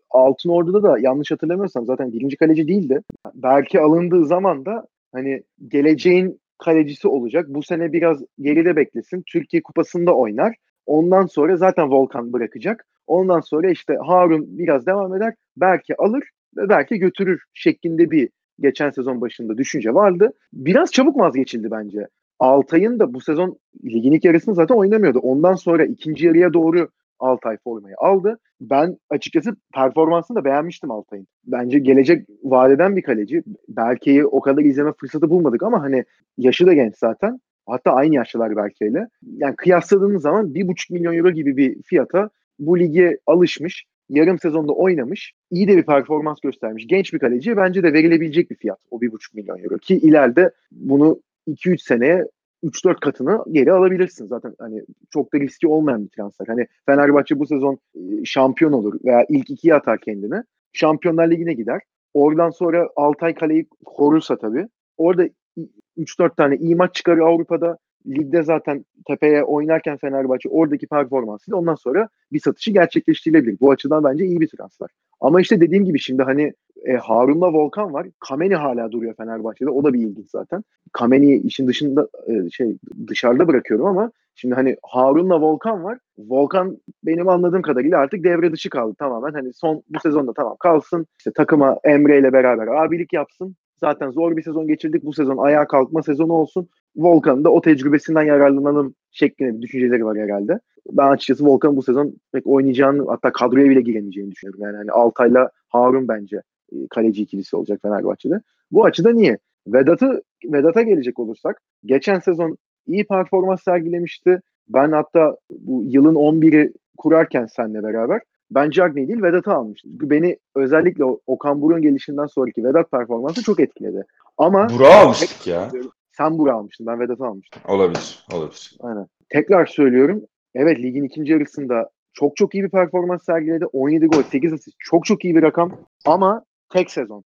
Altın Ordu'da da yanlış hatırlamıyorsam zaten birinci kaleci değildi. Belki alındığı zaman da hani geleceğin kalecisi olacak. Bu sene biraz geride beklesin. Türkiye Kupası'nda oynar. Ondan sonra zaten Volkan bırakacak. Ondan sonra işte Harun biraz devam eder. Belki alır ve belki götürür şeklinde bir geçen sezon başında düşünce vardı. Biraz çabuk vazgeçildi bence. Altay'ın da bu sezon ligin ilk yarısını zaten oynamıyordu. Ondan sonra ikinci yarıya doğru Altay formayı aldı. Ben açıkçası performansını da beğenmiştim Altay'ın. Bence gelecek vadeden bir kaleci. Berke'yi o kadar izleme fırsatı bulmadık ama hani yaşı da genç zaten. Hatta aynı yaşlılar Berke'yle. Yani kıyasladığınız zaman bir buçuk milyon euro gibi bir fiyata bu lige alışmış. Yarım sezonda oynamış. iyi de bir performans göstermiş. Genç bir kaleci. Bence de verilebilecek bir fiyat o bir buçuk milyon euro. Ki ileride bunu 2-3 seneye 3-4 katını geri alabilirsin. Zaten hani çok da riski olmayan bir transfer. Hani Fenerbahçe bu sezon şampiyon olur veya ilk ikiye atar kendini. Şampiyonlar Ligi'ne gider. Oradan sonra Altay kaleyi korursa tabii. Orada 3-4 tane iyi maç çıkarır Avrupa'da. Ligde zaten tepeye oynarken Fenerbahçe oradaki performansıyla ondan sonra bir satışı gerçekleştirilebilir. Bu açıdan bence iyi bir transfer. Ama işte dediğim gibi şimdi hani e, Harun'la Volkan var. Kameni hala duruyor Fenerbahçe'de. O da bir ilginç zaten. Kameni'yi işin dışında e, şey dışarıda bırakıyorum ama şimdi hani Harun'la Volkan var. Volkan benim anladığım kadarıyla artık devre dışı kaldı tamamen. Hani son bu sezonda tamam kalsın. İşte takıma Emre ile beraber abilik yapsın. Zaten zor bir sezon geçirdik. Bu sezon ayağa kalkma sezonu olsun. Volkan'ın da o tecrübesinden yararlanalım şeklinde bir düşünceleri var herhalde. Ben açıkçası Volkan'ın bu sezon pek oynayacağını hatta kadroya bile giremeyeceğini düşünüyorum. Yani hani Altay'la Harun bence kaleci ikilisi olacak Fenerbahçe'de. Bu açıda niye? Vedat'ı Vedat'a gelecek olursak geçen sezon iyi performans sergilemişti. Ben hatta bu yılın 11'i kurarken seninle beraber ben Cagney değil Vedat'ı almıştım. Beni özellikle Okan Buruk'un gelişinden sonraki Vedat performansı çok etkiledi. Ama Burak'ı almıştık ya. sen Burak'ı almıştın. Ben Vedat'ı almıştım. Olabilir. Olabilir. Aynen. Tekrar söylüyorum. Evet ligin ikinci yarısında çok çok iyi bir performans sergiledi. 17 gol, 8 asist. Çok çok iyi bir rakam. Ama tek sezon.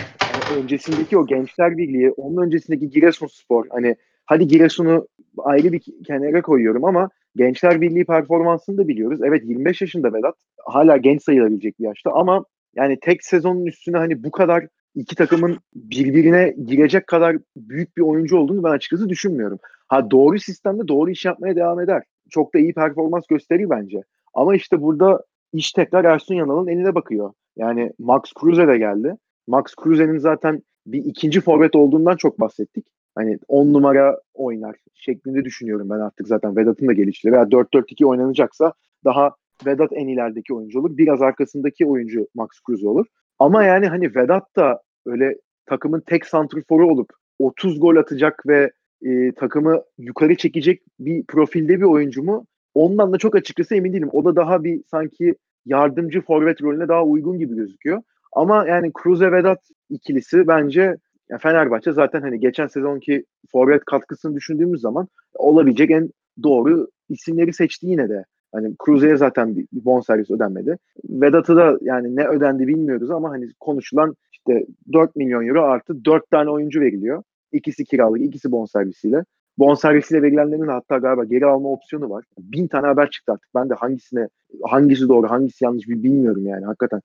Yani öncesindeki o Gençler Birliği, onun öncesindeki Giresunspor. Hani hadi Giresun'u ayrı bir kenara koyuyorum ama Gençler Birliği performansını da biliyoruz. Evet 25 yaşında Vedat. Hala genç sayılabilecek bir yaşta ama yani tek sezonun üstüne hani bu kadar iki takımın birbirine girecek kadar büyük bir oyuncu olduğunu ben açıkçası düşünmüyorum. Ha doğru sistemde doğru iş yapmaya devam eder. Çok da iyi performans gösterir bence. Ama işte burada iş tekrar Ersun Yanal'ın eline bakıyor. Yani Max Kruse de geldi. Max Kruse'nin zaten bir ikinci forvet olduğundan çok bahsettik. Hani 10 numara oynar şeklinde düşünüyorum ben artık zaten Vedat'ın da gelişleri. Veya 4-4-2 oynanacaksa daha Vedat en ilerideki oyuncu olur. Biraz arkasındaki oyuncu Max Kruse olur. Ama yani hani Vedat da öyle takımın tek santriforu olup 30 gol atacak ve e, takımı yukarı çekecek bir profilde bir oyuncu mu? Ondan da çok açıkçası emin değilim. O da daha bir sanki yardımcı forvet rolüne daha uygun gibi gözüküyor. Ama yani Cruze Vedat ikilisi bence ya Fenerbahçe zaten hani geçen sezonki forvet katkısını düşündüğümüz zaman olabilecek en doğru isimleri seçti yine de. Hani Cruze'ye zaten bir bonservis ödenmedi. Vedat'ı da yani ne ödendi bilmiyoruz ama hani konuşulan işte 4 milyon euro artı 4 tane oyuncu veriliyor. İkisi kiralık, ikisi bonservisiyle. Bonservisiyle verilenlerin hatta galiba geri alma opsiyonu var. Bin tane haber çıktı artık. Ben de hangisine hangisi doğru hangisi yanlış bir bilmiyorum yani hakikaten.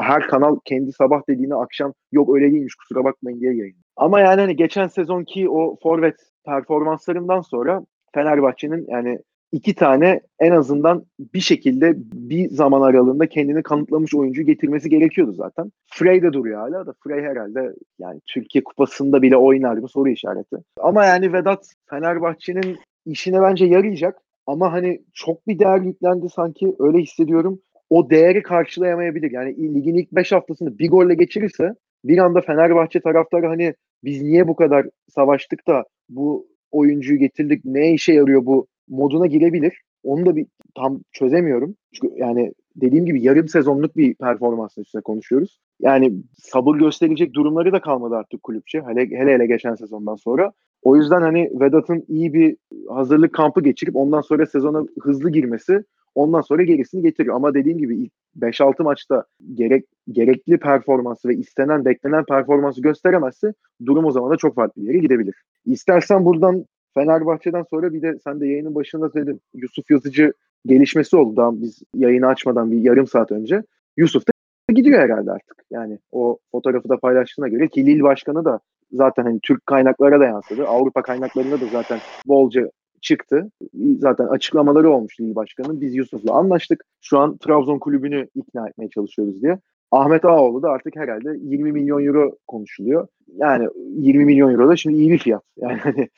Her kanal kendi sabah dediğini akşam yok öyle değilmiş kusura bakmayın diye yayın. Ama yani hani geçen sezonki o forvet performanslarından sonra Fenerbahçe'nin yani iki tane en azından bir şekilde bir zaman aralığında kendini kanıtlamış oyuncu getirmesi gerekiyordu zaten. Frey de duruyor hala da Frey herhalde yani Türkiye Kupası'nda bile oynar mı soru işareti. Ama yani Vedat Fenerbahçe'nin işine bence yarayacak ama hani çok bir değer yüklendi sanki öyle hissediyorum. O değeri karşılayamayabilir. Yani ligin ilk 5 haftasını bir golle geçirirse bir anda Fenerbahçe taraftarı hani biz niye bu kadar savaştık da bu oyuncuyu getirdik ne işe yarıyor bu moduna girebilir. Onu da bir tam çözemiyorum. Çünkü yani dediğim gibi yarım sezonluk bir performans üstüne konuşuyoruz. Yani sabır gösterecek durumları da kalmadı artık kulüpçe. Hele hele, hele geçen sezondan sonra. O yüzden hani Vedat'ın iyi bir hazırlık kampı geçirip ondan sonra sezona hızlı girmesi ondan sonra gerisini getiriyor. Ama dediğim gibi ilk 5-6 maçta gerek gerekli performansı ve istenen beklenen performansı gösteremezse durum o zaman da çok farklı bir yere gidebilir. İstersen buradan Fenerbahçe'den sonra bir de sen de yayının başında söyledin. Yusuf Yazıcı gelişmesi oldu daha biz yayını açmadan bir yarım saat önce. Yusuf da gidiyor herhalde artık. Yani o fotoğrafı da paylaştığına göre ki Lil Başkanı da zaten hani Türk kaynaklara da yansıdı. Avrupa kaynaklarında da zaten bolca çıktı. Zaten açıklamaları olmuş Lil Başkanı'nın. Biz Yusuf'la anlaştık. Şu an Trabzon kulübünü ikna etmeye çalışıyoruz diye. Ahmet Ağoğlu da artık herhalde 20 milyon euro konuşuluyor. Yani 20 milyon euro da şimdi iyi bir fiyat. Yani hani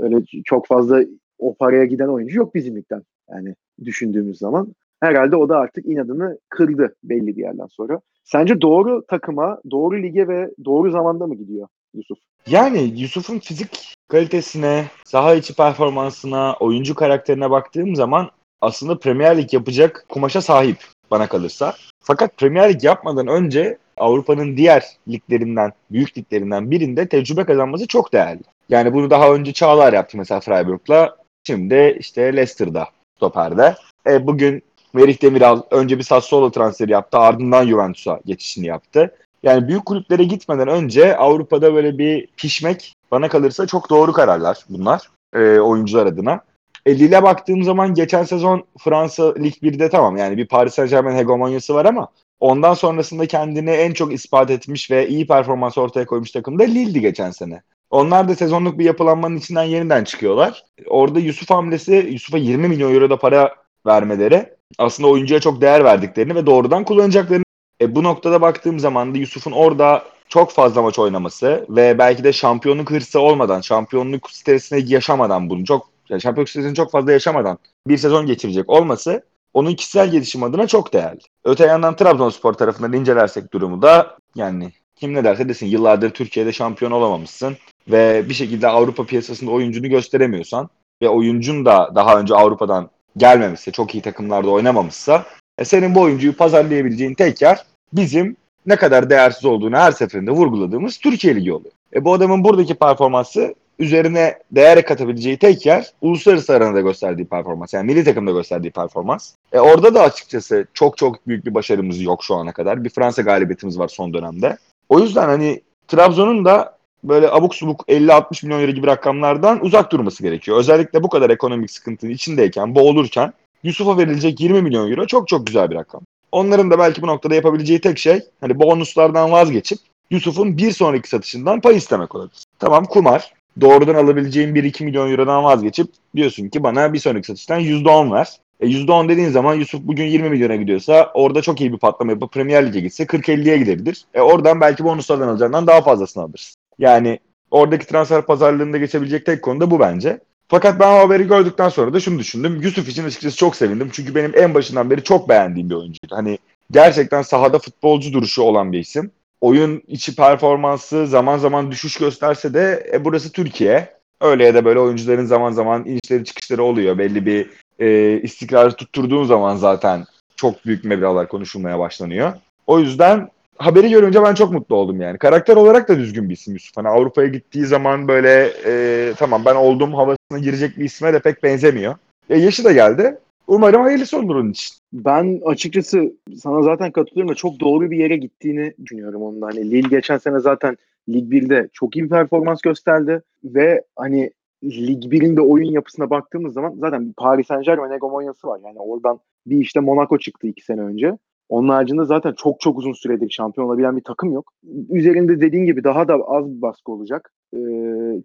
öyle çok fazla o paraya giden oyuncu yok bizim ligden. Yani düşündüğümüz zaman. Herhalde o da artık inadını kırdı belli bir yerden sonra. Sence doğru takıma, doğru lige ve doğru zamanda mı gidiyor Yusuf? Yani Yusuf'un fizik kalitesine, saha içi performansına, oyuncu karakterine baktığım zaman aslında Premier Lig yapacak kumaşa sahip bana kalırsa. Fakat Premier Lig yapmadan önce Avrupa'nın diğer liglerinden, büyük liglerinden birinde tecrübe kazanması çok değerli. Yani bunu daha önce Çağlar yaptı mesela Freiburg'la. Şimdi işte Leicester'da stoperde. E, bugün Merih Demiral önce bir Sassuolo transferi yaptı. Ardından Juventus'a geçişini yaptı. Yani büyük kulüplere gitmeden önce Avrupa'da böyle bir pişmek bana kalırsa çok doğru kararlar bunlar e, oyuncular adına. E, Lille'e baktığım zaman geçen sezon Fransa Lig 1'de tamam yani bir Paris Saint Germain hegemonyası var ama ondan sonrasında kendini en çok ispat etmiş ve iyi performans ortaya koymuş takım da Lille'di geçen sene. Onlar da sezonluk bir yapılanmanın içinden yeniden çıkıyorlar. Orada Yusuf hamlesi, Yusuf'a 20 milyon euro da para vermeleri aslında oyuncuya çok değer verdiklerini ve doğrudan kullanacaklarını. E, bu noktada baktığım zaman da Yusuf'un orada çok fazla maç oynaması ve belki de şampiyonluk hırsı olmadan, şampiyonluk stresine yaşamadan bunu çok yani şampiyonluk stresini çok fazla yaşamadan bir sezon geçirecek olması onun kişisel gelişim adına çok değerli. Öte yandan Trabzonspor tarafından incelersek durumu da yani kim ne derse desin yıllardır Türkiye'de şampiyon olamamışsın ve bir şekilde Avrupa piyasasında oyuncunu gösteremiyorsan ve oyuncun da daha önce Avrupa'dan gelmemişse, çok iyi takımlarda oynamamışsa e senin bu oyuncuyu pazarlayabileceğin tek yer bizim ne kadar değersiz olduğunu her seferinde vurguladığımız Türkiye Ligi oluyor. E bu adamın buradaki performansı üzerine değer katabileceği tek yer uluslararası arenada gösterdiği performans. Yani milli takımda gösterdiği performans. E orada da açıkçası çok çok büyük bir başarımız yok şu ana kadar. Bir Fransa galibiyetimiz var son dönemde. O yüzden hani Trabzon'un da böyle abuk subuk 50-60 milyon euro gibi rakamlardan uzak durması gerekiyor. Özellikle bu kadar ekonomik sıkıntının içindeyken, boğulurken Yusuf'a verilecek 20 milyon euro çok çok güzel bir rakam. Onların da belki bu noktada yapabileceği tek şey hani bonuslardan vazgeçip Yusuf'un bir sonraki satışından pay istemek olabilir. Tamam kumar. Doğrudan alabileceğin 1-2 milyon eurodan vazgeçip diyorsun ki bana bir sonraki satıştan %10 ver. E %10 dediğin zaman Yusuf bugün 20 milyona gidiyorsa orada çok iyi bir patlama yapıp Premier Lig'e gitse 40-50'ye gidebilir. E oradan belki bonuslardan alacağından daha fazlasını alırsın. Yani oradaki transfer pazarlığında geçebilecek tek konu da bu bence. Fakat ben o haberi gördükten sonra da şunu düşündüm. Yusuf için açıkçası çok sevindim. Çünkü benim en başından beri çok beğendiğim bir oyuncuydu. Hani gerçekten sahada futbolcu duruşu olan bir isim. Oyun içi performansı zaman zaman düşüş gösterse de e, burası Türkiye. Öyle ya da böyle oyuncuların zaman zaman inişleri çıkışları oluyor. Belli bir e, istikrarı tutturduğun zaman zaten çok büyük meblağlar konuşulmaya başlanıyor. O yüzden haberi görünce ben çok mutlu oldum yani. Karakter olarak da düzgün bir isim Yusuf. Hani Avrupa'ya gittiği zaman böyle e, tamam ben olduğum havasına girecek bir isme de pek benzemiyor. E, yaşı da geldi. Umarım hayırlısı olur onun için. Ben açıkçası sana zaten katılıyorum ve çok doğru bir yere gittiğini düşünüyorum onun. Hani Lille geçen sene zaten Lig 1'de çok iyi bir performans gösterdi ve hani Lig 1'in de oyun yapısına baktığımız zaman zaten Paris Saint Germain hegemonyası var. Yani oradan bir işte Monaco çıktı iki sene önce. Onun haricinde zaten çok çok uzun süredir şampiyon olabilen bir takım yok. Üzerinde dediğin gibi daha da az bir baskı olacak. Ee,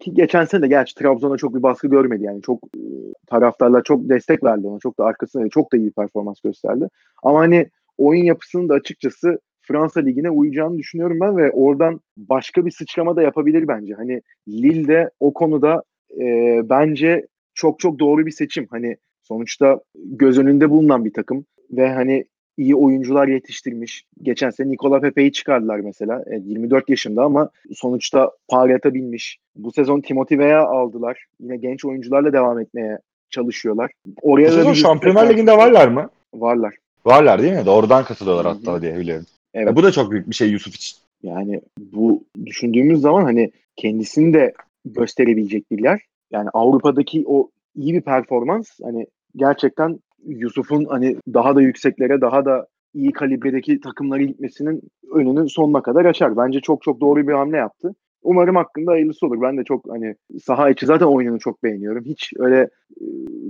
ki geçen sene de gerçi Trabzon'a çok bir baskı görmedi. Yani çok e, taraftarlar çok destek verdi ona. Çok da arkasında çok da iyi bir performans gösterdi. Ama hani oyun yapısının da açıkçası Fransa Ligi'ne uyacağını düşünüyorum ben ve oradan başka bir sıçrama da yapabilir bence. Hani Lille de o konuda e, bence çok çok doğru bir seçim. Hani sonuçta göz önünde bulunan bir takım ve hani iyi oyuncular yetiştirmiş. Geçen sene Nikola Pepe'yi çıkardılar mesela. E, 24 yaşında ama sonuçta Paris'e binmiş. Bu sezon Timothy Weah aldılar. Yine genç oyuncularla devam etmeye çalışıyorlar. Bu Oraya da sezon bir Şampiyonlar istek Ligi'nde varlar mı? varlar. Varlar değil mi? Doğrudan katılıyorlar Hı hı. hatta diye biliyorum. Evet. E, bu da çok büyük bir şey Yusuf için. Yani bu düşündüğümüz zaman hani kendisini de gösterebilecek bir yer. Yani Avrupa'daki o iyi bir performans hani gerçekten Yusuf'un hani daha da yükseklere daha da iyi kalibredeki takımlara gitmesinin önünü sonuna kadar açar. Bence çok çok doğru bir hamle yaptı. Umarım hakkında hayırlısı olur. Ben de çok hani saha içi zaten oyununu çok beğeniyorum. Hiç öyle e,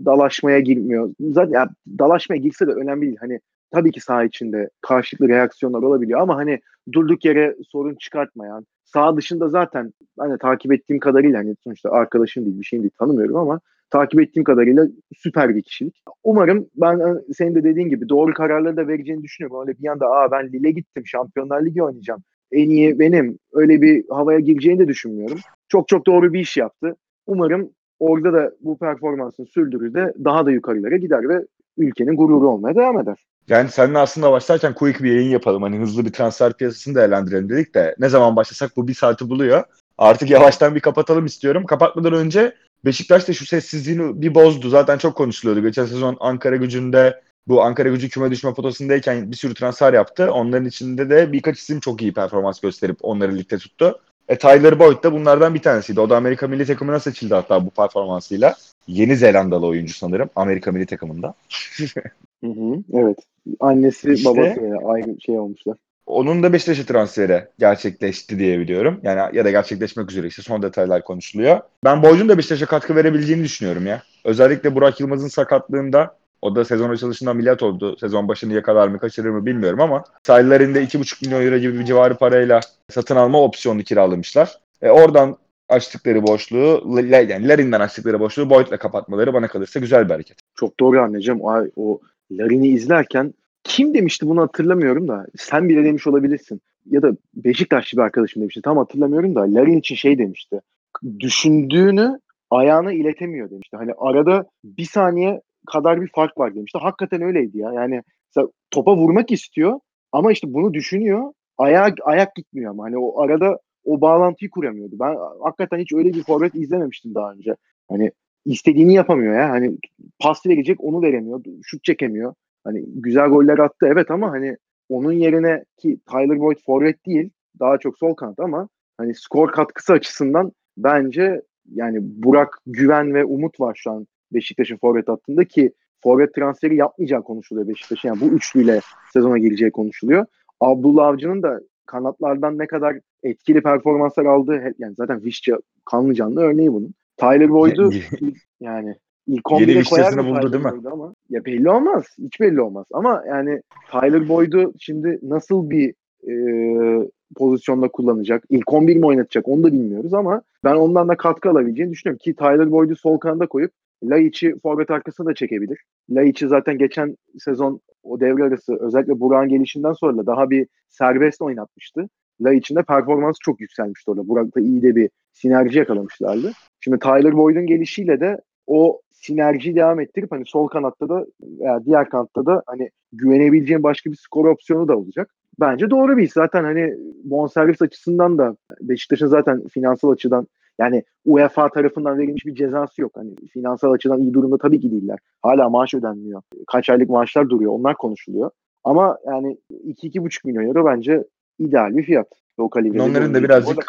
dalaşmaya girmiyor. Zaten ya, dalaşmaya girse de önemli değil. Hani tabii ki saha içinde karşılıklı reaksiyonlar olabiliyor ama hani durduk yere sorun çıkartmayan, sağ dışında zaten hani takip ettiğim kadarıyla hani sonuçta arkadaşım değil bir şeyim değil tanımıyorum ama takip ettiğim kadarıyla süper bir kişilik. Umarım ben e, senin de dediğin gibi doğru kararları da vereceğini düşünüyorum. Öyle bir anda aa ben Lille gittim Şampiyonlar Ligi oynayacağım. En iyi benim. Öyle bir havaya gireceğini de düşünmüyorum. Çok çok doğru bir iş yaptı. Umarım orada da bu performansını sürdürür de daha da yukarılara gider ve ülkenin gururu olmaya devam eder. Yani seninle aslında başlarken quick bir yayın yapalım. Hani hızlı bir transfer piyasasını değerlendirelim dedik de ne zaman başlasak bu bir saati buluyor. Artık yavaştan bir kapatalım istiyorum. Kapatmadan önce Beşiktaş da şu sessizliğini bir bozdu. Zaten çok konuşuluyordu. Geçen sezon Ankara gücünde bu Ankara gücü küme düşme potasındayken bir sürü transfer yaptı. Onların içinde de birkaç isim çok iyi performans gösterip onları ligde tuttu. E, Tyler Boyd da bunlardan bir tanesiydi. O da Amerika milli takımına seçildi hatta bu performansıyla. Yeni Zelandalı oyuncu sanırım Amerika milli takımında. Hı hı, evet. Annesi İşte- babası ya, ayrı şey olmuşlar. Onun da Beşiktaş'a transferi gerçekleşti diye biliyorum. Yani ya da gerçekleşmek üzere işte son detaylar konuşuluyor. Ben Boyd'un da Beşiktaş'a katkı verebileceğini düşünüyorum ya. Özellikle Burak Yılmaz'ın sakatlığında o da sezon açılışında ameliyat oldu. Sezon başını yakalar mı kaçırır mı bilmiyorum ama sahillerinde 2,5 milyon euro gibi bir civarı parayla satın alma opsiyonu kiralamışlar. E, oradan açtıkları boşluğu, yani Larin'den açtıkları boşluğu Boyd'la kapatmaları bana kalırsa güzel bir hareket. Çok doğru anlayacağım. O, o Larin'i izlerken kim demişti bunu hatırlamıyorum da sen bile demiş olabilirsin. Ya da Beşiktaşlı bir arkadaşım demişti. Tam hatırlamıyorum da Larin için şey demişti. Düşündüğünü ayağına iletemiyor demişti. Hani arada bir saniye kadar bir fark var demişti. Hakikaten öyleydi ya. Yani topa vurmak istiyor ama işte bunu düşünüyor. Ayak ayak gitmiyor ama hani o arada o bağlantıyı kuramıyordu. Ben hakikaten hiç öyle bir forvet izlememiştim daha önce. Hani istediğini yapamıyor ya. Hani pas verecek onu veremiyor. Şut çekemiyor. Hani güzel goller attı evet ama hani onun yerine ki Tyler Boyd forvet değil. Daha çok sol kanat ama hani skor katkısı açısından bence yani Burak Güven ve Umut var şu an Beşiktaş'ın forvet hattında ki forvet transferi yapmayacağı konuşuluyor Beşiktaş'ın. Yani bu üçlüyle sezona gireceği konuşuluyor. Abdullah Avcı'nın da kanatlardan ne kadar etkili performanslar aldığı yani zaten Vişça kanlı canlı örneği bunun. Tyler Boyd'u yani ilk Yeni 11'e koyar Vişça'sını mı buldu Tyler değil mi? Boyd'u Ama ya belli olmaz. Hiç belli olmaz. Ama yani Tyler Boyd'u şimdi nasıl bir e, pozisyonda kullanacak? İlk 11 mi oynatacak? Onu da bilmiyoruz ama ben ondan da katkı alabileceğini düşünüyorum. Ki Tyler Boyd'u sol kanada koyup Laiç'i forvet arkasına da çekebilir. Laiç'i zaten geçen sezon o devre arası özellikle Burak'ın gelişinden sonra da daha bir serbest oynatmıştı. Laiç'in de performansı çok yükselmişti orada. Burak'ta iyi de bir sinerji yakalamışlardı. Şimdi Tyler Boyd'un gelişiyle de o sinerjiyi devam ettirip hani sol kanatta da veya diğer kanatta da hani güvenebileceğin başka bir skor opsiyonu da olacak. Bence doğru bir iş. Zaten hani bonservis açısından da Beşiktaş'ın zaten finansal açıdan yani UEFA tarafından verilmiş bir cezası yok. Hani finansal açıdan iyi durumda tabii ki değiller. Hala maaş ödenmiyor. Kaç aylık maaşlar duruyor. Onlar konuşuluyor. Ama yani 2-2,5 milyon euro bence ideal bir fiyat. O kalibrede. Onların da birazcık- Orada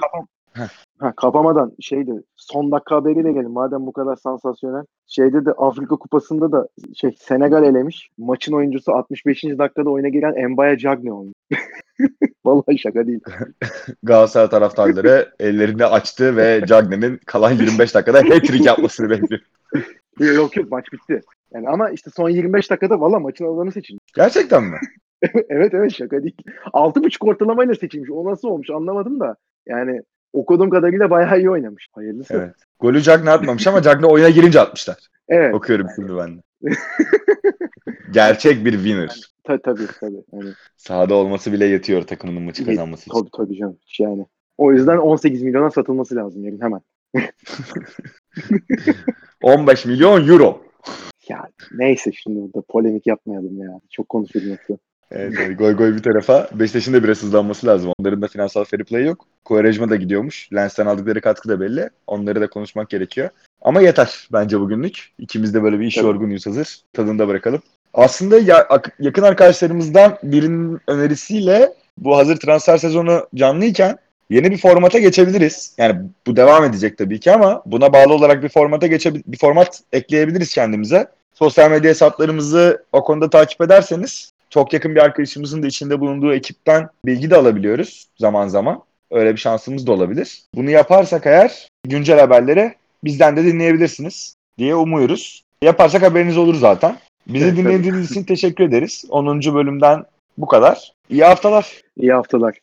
Heh. Ha, kapamadan şeydi son dakika haberi verelim madem bu kadar sansasyonel. Şeyde de Afrika Kupası'nda da şey Senegal elemiş. Maçın oyuncusu 65. dakikada oyuna giren Mbaya Cagne olmuş. Vallahi şaka değil. Galatasaray taraftarları ellerini açtı ve Cagney'in kalan 25 dakikada hat-trick yapmasını bekliyor. Yok yok maç bitti. Yani ama işte son 25 dakikada valla maçın alanı seçilmiş. Gerçekten mi? evet evet şaka değil. 6.5 ortalamayla seçilmiş. O nasıl olmuş anlamadım da. Yani okuduğum kadarıyla bayağı iyi oynamış. Hayırlısı. Evet. Golü Cagney atmamış ama Cagney oyuna girince atmışlar. Evet. Okuyorum şimdi ben de. Gerçek bir winner. Ta- tabii tabii. Yani, Sahada olması bile yetiyor takımının maçı kazanması için. tabii tabii canım. Yani. O yüzden 18 milyona satılması lazım yarın hemen. 15 milyon euro. Ya neyse şimdi burada polemik yapmayalım ya. Çok konuşuyorum yoksa. Evet, evet, goy goy bir tarafa. Beşiktaş'ın da biraz hızlanması lazım. Onların da finansal fair play yok. Quaresma da gidiyormuş. Lens'ten aldıkları katkı da belli. Onları da konuşmak gerekiyor. Ama yeter bence bugünlük. İkimiz de böyle bir iş Tabii. yorgunuyuz hazır. Tadında bırakalım. Aslında ya- ak- yakın arkadaşlarımızdan birinin önerisiyle bu hazır transfer sezonu canlıyken yeni bir formata geçebiliriz. Yani bu devam edecek tabii ki ama buna bağlı olarak bir formata geçebil bir format ekleyebiliriz kendimize. Sosyal medya hesaplarımızı o konuda takip ederseniz çok yakın bir arkadaşımızın da içinde bulunduğu ekipten bilgi de alabiliyoruz zaman zaman. Öyle bir şansımız da olabilir. Bunu yaparsak eğer güncel haberleri bizden de dinleyebilirsiniz diye umuyoruz. Yaparsak haberiniz olur zaten. Bizi Evet, dinlediğiniz için teşekkür ederiz. 10. bölümden bu kadar. İyi haftalar. İyi haftalar.